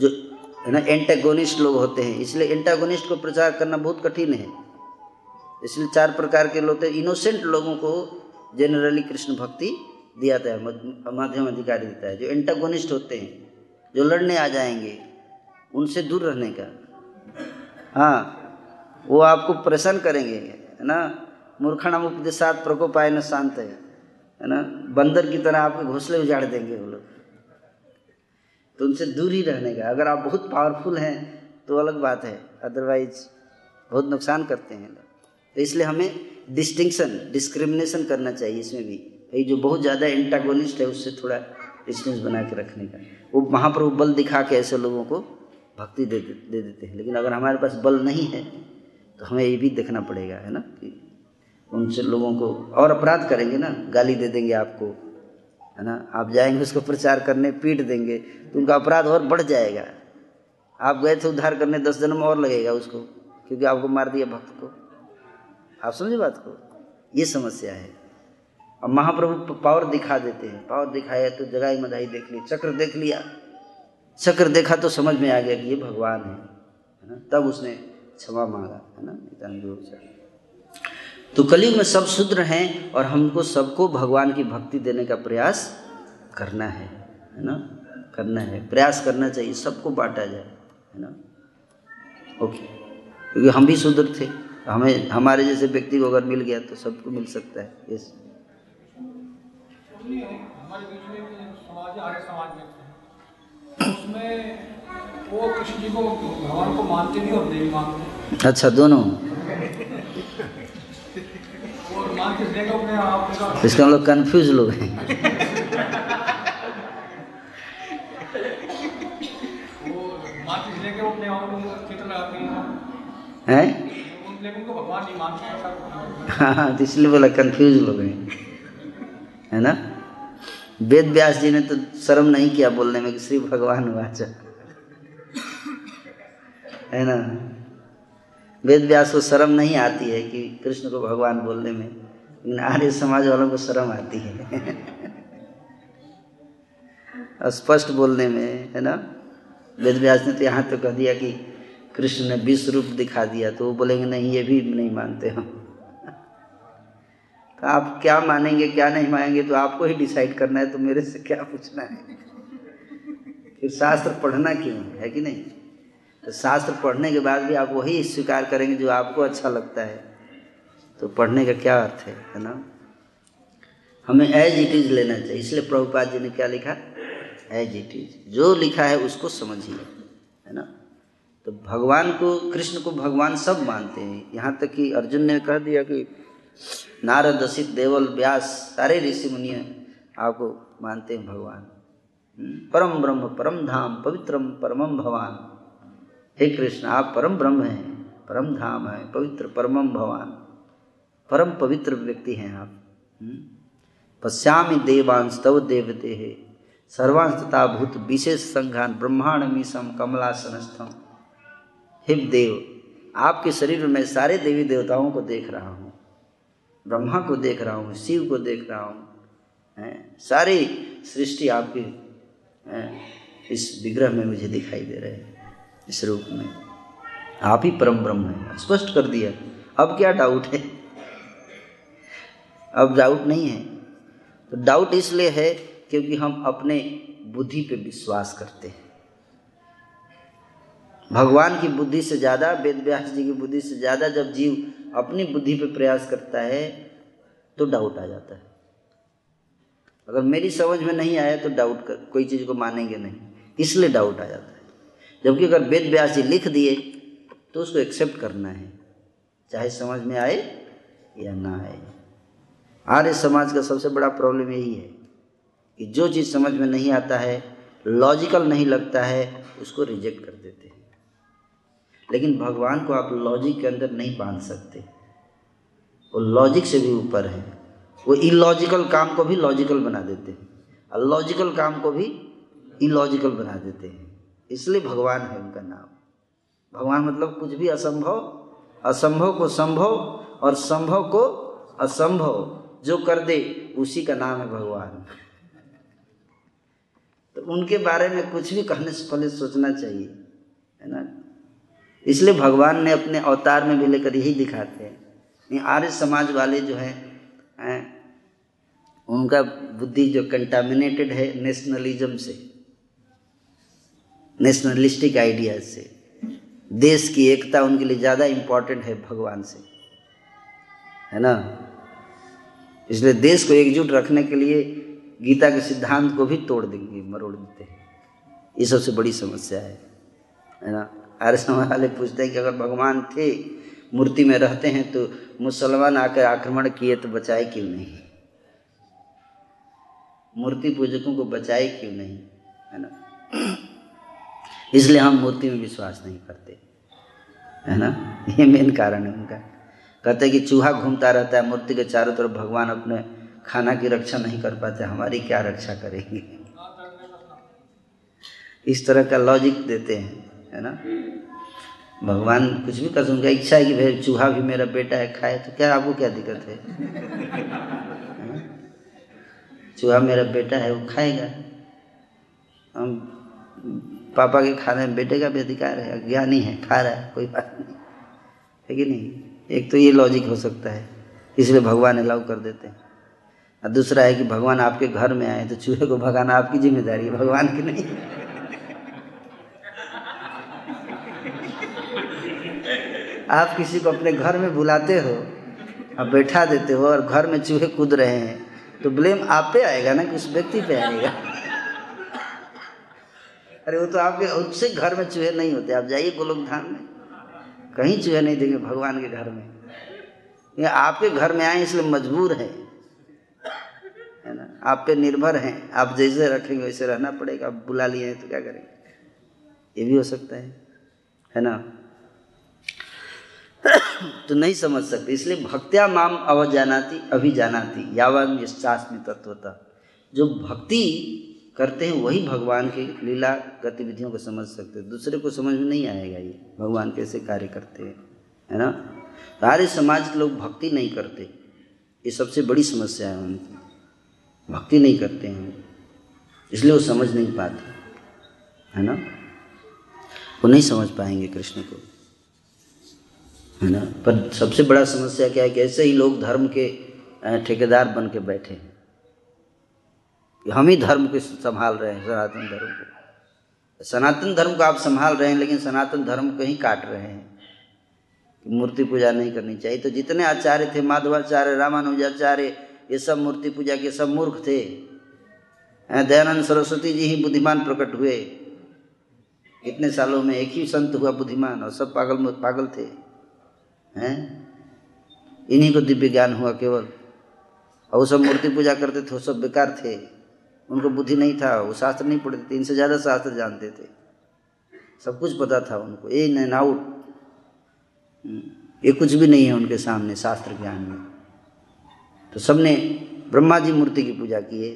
जो है ना एंटागोनिस्ट लोग होते हैं। इसलिए एंटागोनिस्ट को प्रचार करना बहुत कठिन है। इसलिए चार प्रकार के लोग इनोसेंट लोगों को जनरली कृष्ण भक्ति दिया जाता है माध्यम अधिकारी देता है। जो एंटागोनिस्ट होते हैं, जो लड़ने आ जाएँगे, उनसे दूर रहने का। हाँ वो आपको प्रसन्न करेंगे, है ना। मूर्खाणाम उपदेशात प्रकोपाय न शांत है ना। बंदर की तरह आपके घोंसले उजाड़ देंगे वो लोग। तो उनसे दूर ही रहने का। अगर आप बहुत पावरफुल हैं तो अलग बात है। अदरवाइज़ बहुत नुकसान करते हैं लोग। तो इसलिए हमें डिस्टिंक्शन डिस्क्रिमिनेशन करना चाहिए इसमें भी। भाई जो बहुत ज़्यादा एंटागोनिस्ट है उससे थोड़ा डिस्टेंस बना के रखने का। वो महाप्रभु बल दिखा के ऐसे लोगों को भक्ति दे, दे देते हैं। लेकिन अगर हमारे पास बल नहीं है तो हमें ये भी देखना पड़ेगा है ना? कि उनसे लोगों को और अपराध करेंगे ना? गाली दे देंगे आपको। है ना? आप जाएँगे, उसको प्रचार करने, पीट देंगे तो उनका अपराध और बढ़ जाएगा। आप गए थे उद्धार करने, दस जन्म और लगेगा उसको, क्योंकि आपको मार दिया भक्त को। आप समझे बात को? ये समस्या है। अब महाप्रभु पावर दिखा देते हैं। पावर दिखाया तो जगाई मधाई देख ली, चक्र देख लिया। चक्र देखा तो समझ में आ गया कि ये भगवान है है ना? तब उसने क्षमा मांगा, है ना? तो कलयुग में सब शुद्र हैं और हमको सबको भगवान की भक्ति देने का प्रयास करना है है ना? करना है प्रयास करना चाहिए सबको बांटा जाए है ना? ओके क्योंकि हम भी शुद्र थे हमें हमारे जैसे व्यक्ति को अगर मिल गया तो सबको मिल सकता है यस हमारे बीच में समाज आर्य समाज में उसमें वो कृष्ण जी को भगवान को मानते भी और नहीं मानते। अच्छा दोनों। इसका हम लोग कन्फ्यूज़ लोग हैं। हैं? हाँ? हाँ तो इसलिए बोला कंफ्यूज लोग हैं। है ना? वेद व्यास जी ने तो शर्म नहीं किया बोलने में कि श्री भगवान वाचा। है ना? वेद व्यास को शर्म नहीं आती है कि कृष्ण को भगवान बोलने में। आर्य समाज वालों को शर्म आती है। स्पष्ट बोलने में, है ना? वेद व्यास ने तो यहाँ तो कह दिया कि कृष्ण ने विश्व रूप दिखा दिया तो वो बोलेंगे, नहीं, ये भी नहीं मानते हम। तो आप क्या मानेंगे, क्या नहीं मानेंगे तो आपको ही डिसाइड करना है तो मेरे से क्या पूछना है? फिर शास्त्र पढ़ना क्यों है कि नहीं? तो शास्त्र पढ़ने के बाद भी आप वही स्वीकार करेंगे जो आपको अच्छा लगता है। तो पढ़ने का क्या अर्थ है है ना? हमें एज इट इज़ लेना चाहिए। इसलिए प्रभुपाद जी ने क्या लिखा? एज इट इज़ जो लिखा है उसको समझिए है ना? तो भगवान को कृष्ण को भगवान सब मानते हैं। यहाँ तक कि अर्जुन ने कह दिया कि नारद असित देवल व्यास सारे ऋषि मुनि आपको मानते हैं भगवान। हम्म, परम ब्रह्म परम धाम पवित्रम परमम भगवान हे कृष्ण आप परम ब्रह्म हैं परम धाम है पवित्र परमम भगवान परम पवित्र व्यक्ति हैं आप। हम्म, पश्यामि देवांश तव देवते। है तथा भूत विशेष संघान ब्रह्मांड मीसम कमलासनस्थम हिम देव आपके शरीर में सारे देवी देवताओं को देख रहा हूँ। ब्रह्मा को देख रहा हूँ शिव को देख रहा हूँ। सारी सृष्टि आपके इस विग्रह में मुझे दिखाई दे रहे हैं इस रूप में। आप ही परम ब्रह्म है स्पष्ट कर दिया। अब क्या डाउट है? अब डाउट नहीं है। तो डाउट इसलिए है क्योंकि हम अपने बुद्धि पे विश्वास करते हैं। भगवान की बुद्धि से ज़्यादा, वेद व्यास जी की बुद्धि से ज़्यादा जब जीव अपनी बुद्धि पे प्रयास करता है तो डाउट आ जाता है। अगर मेरी समझ में नहीं आया तो डाउट कर कोई चीज़ को मानेंगे नहीं। इसलिए डाउट आ जाता है। जबकि अगर वेद व्यास जी लिख दिए तो उसको एक्सेप्ट करना है, चाहे समझ में आए या ना आए। आर्य समाज का सबसे बड़ा प्रॉब्लम यही है कि जो चीज़ समझ में नहीं आता है लॉजिकल नहीं लगता है, उसको रिजेक्ट कर देते हैं। लेकिन भगवान को आप लॉजिक के अंदर नहीं बाँध सकते। वो लॉजिक से भी ऊपर है। वो इलॉजिकल काम को भी लॉजिकल बना देते हैं। और लॉजिकल काम को भी इलॉजिकल बना देते हैं। इसलिए भगवान है उनका नाम। भगवान मतलब कुछ भी असंभव असंभव को संभव और संभव को असंभव। जो कर दे, उसी का नाम है भगवान। तो उनके बारे में कुछ भी कहने से पहले सोचना चाहिए, है ना? इसलिए भगवान ने अपने अवतार में भी लेकर यही दिखाते हैं। आर्य समाज वाले जो हैं हैं, उनका बुद्धि जो कंटामिनेटेड है नेशनलिज्म से नेशनलिस्टिक आइडियाज़ से। देश की एकता उनके लिए ज़्यादा इम्पोर्टेंट है भगवान से, है ना? इसलिए देश को एकजुट रखने के लिए गीता के सिद्धांत को भी तोड़ देंगे, मरोड़ देते हैं। ये सबसे बड़ी समस्या है है ना? आर्य समाज वाले पूछते हैं कि अगर भगवान थे, मूर्ति में रहते हैं तो मुसलमान आकर आक्रमण किए तो बचाए क्यों नहीं? मूर्ति पूजकों को बचाए क्यों नहीं, है ना? इसलिए हम मूर्ति में विश्वास नहीं करते, है ना? ये मेन कारण है उनका। कहते हैं कि चूहा घूमता रहता है, मूर्ति के चारों तरफ़ भगवान अपने खाना की रक्षा नहीं कर पाते, हमारी क्या रक्षा करेंगे? इस तरह का लॉजिक देते हैं, है ना? भगवान कुछ भी कर उनका इच्छा है कि भाई चूहा भी मेरा बेटा है, खाए तो क्या आपको क्या दिक्कत है? चूहा मेरा बेटा है, वो खाएगा। हम पापा के खाने में बेटे का भी अधिकार है ज्ञानी है, खा रहा है, कोई बात नहीं। है कि नहीं? एक तो ये लॉजिक हो सकता है, इसलिए भगवान अलाउ कर देते हैं। और दूसरा है कि भगवान आपके घर में आए तो चूहे को भगाना आपकी ज़िम्मेदारी है, भगवान की नहीं। आप किसी को अपने घर में बुलाते हो और बैठा देते हो और घर में चूहे कूद रहे हैं तो ब्लेम आप पे आएगा ना कि उस व्यक्ति पे आएगा। अरे वो तो आपके, उससे घर में चूहे नहीं होते, आप जाइए गोलोक धाम में। कहीं चूहे नहीं देंगे भगवान के घर में। ये आपके घर में आए इसलिए मजबूर है। है ना? आप पे निर्भर हैं। आप जैसे रखेंगे वैसे रहना पड़ेगा। आप बुला लिए तो क्या करेंगे? ये भी हो सकता है। है ना? तो नहीं समझ सकते। इसलिए भक्त्या माम अवजानाती अभिजानाती यावन यशास्मी तत्वता जो भक्ति करते हैं, वही भगवान की लीला गतिविधियों को समझ सकते हैं। दूसरे को समझ में नहीं आएगा ये, भगवान कैसे कार्य करते हैं, है ना? सारे समाज के लोग भक्ति नहीं करते। ये सबसे बड़ी समस्या है उनकी। भक्ति नहीं करते हैं इसलिए वो समझ नहीं पाते, है ना? वो नहीं समझ पाएँगे कृष्ण को, है ना? पर सबसे बड़ा समस्या क्या है कि ऐसे ही लोग धर्म के ठेकेदार बन के बैठे हैं। हम ही धर्म को संभाल रहे हैं, सनातन धर्म को। सनातन धर्म को आप संभाल रहे हैं, लेकिन सनातन धर्म को ही काट रहे हैं। कि मूर्ति पूजा नहीं करनी चाहिए। तो जितने आचार्य थे, माधवाचार्य, रामानुजाचार्य, ये सब मूर्ति पूजा के सब मूर्ख थे। दयानंद सरस्वती जी ही बुद्धिमान प्रकट हुए। इतने सालों में एक ही संत हुआ बुद्धिमान और सब पागल पागल थे। हैं? इन्हीं को दिव्य ज्ञान हुआ केवल। और वो सब मूर्ति पूजा करते थे, वो सब बेकार थे। उनको बुद्धि नहीं था, वो शास्त्र नहीं पढ़ते थे, इनसे ज़्यादा शास्त्र जानते थे। सब कुछ पता था उनको, ए एंड आउट। ये कुछ भी नहीं है उनके सामने शास्त्र ज्ञान में। तो सबने ब्रह्मा जी मूर्ति की पूजा किए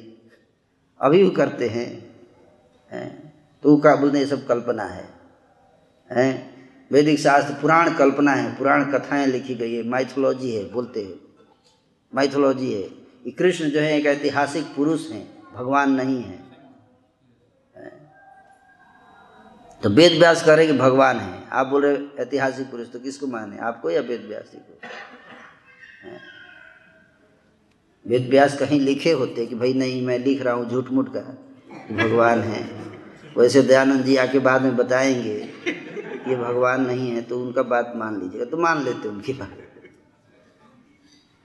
अभी भी करते हैं हैं। तो वो क्या बोलते हैं सब कल्पना है, हैं। वैदिक शास्त्र, पुराण कल्पना है, पुराण कथाएँ लिखी गई है माइथोलॉजी है, बोलते हैं। माइथोलॉजी है। कृष्ण जो है एक ऐतिहासिक पुरुष हैं। भगवान नहीं है। तो वेद व्यास कह रहे कि भगवान है। आप बोल रहे ऐतिहासिक पुरुष तो किसको माने? आपको या वेद व्यास जी को? वेद व्यास कहीं लिखे होते कि भाई नहीं, मैं लिख रहा हूँ झूठ मूठ का भगवान है। वैसे दयानंद जी आके बाद में बताएँगे ये भगवान नहीं है तो उनका बात मान लीजिएगा। तो मान लेते उनकी बात।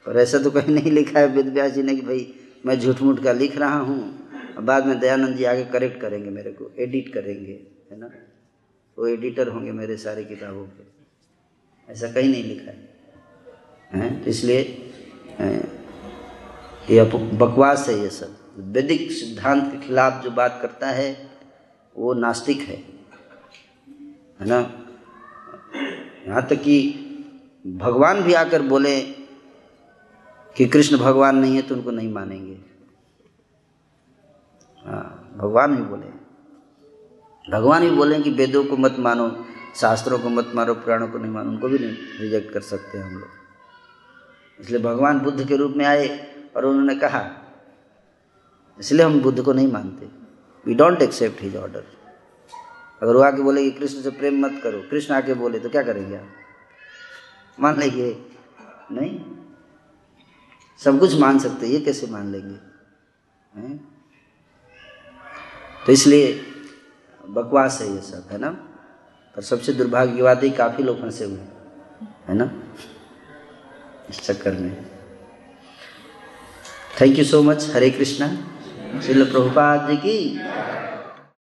पर ऐसा तो कहीं नहीं लिखा है वेद व्यास जी ने कि भाई मैं झूठ मूठ का लिख रहा हूँ बाद में दयानंद जी आगे करेक्ट करेंगे मेरे को एडिट करेंगे, है ना? वो एडिटर होंगे मेरे सारी किताबों के। ऐसा कहीं नहीं लिखा है। हैं? तो इसलिए ये बकवास है ये सब। वैदिक सिद्धांत के खिलाफ जो बात करता है, वो नास्तिक है। है ना? यहाँ तक कि भगवान भी आकर बोले कि कृष्ण भगवान नहीं है तो उनको नहीं मानेंगे। हाँ भगवान भी बोले। भगवान भी बोले कि वेदों को मत मानो, शास्त्रों को मत मानो, पुराणों को नहीं मानो, उनको भी नहीं रिजेक्ट कर सकते हम लोग। इसलिए भगवान बुद्ध के रूप में आए और उन्होंने कहा, इसलिए हम बुद्ध को नहीं मानते। We don't accept his order अगर वो आके बोले कि कृष्ण से प्रेम मत करो, कृष्ण आके बोले तो क्या करेंगे आप? मान लेंगे, नहीं? सब कुछ मान सकते ये कैसे मान लेंगे? हैं? तो इसलिए बकवास है ये सब, है ना? पर सबसे दुर्भाग्य की बात है काफ़ी लोग फंसे हुए है ना? इस चक्कर में। Thank you so much Hare Krishna. Srila Prabhupada ji की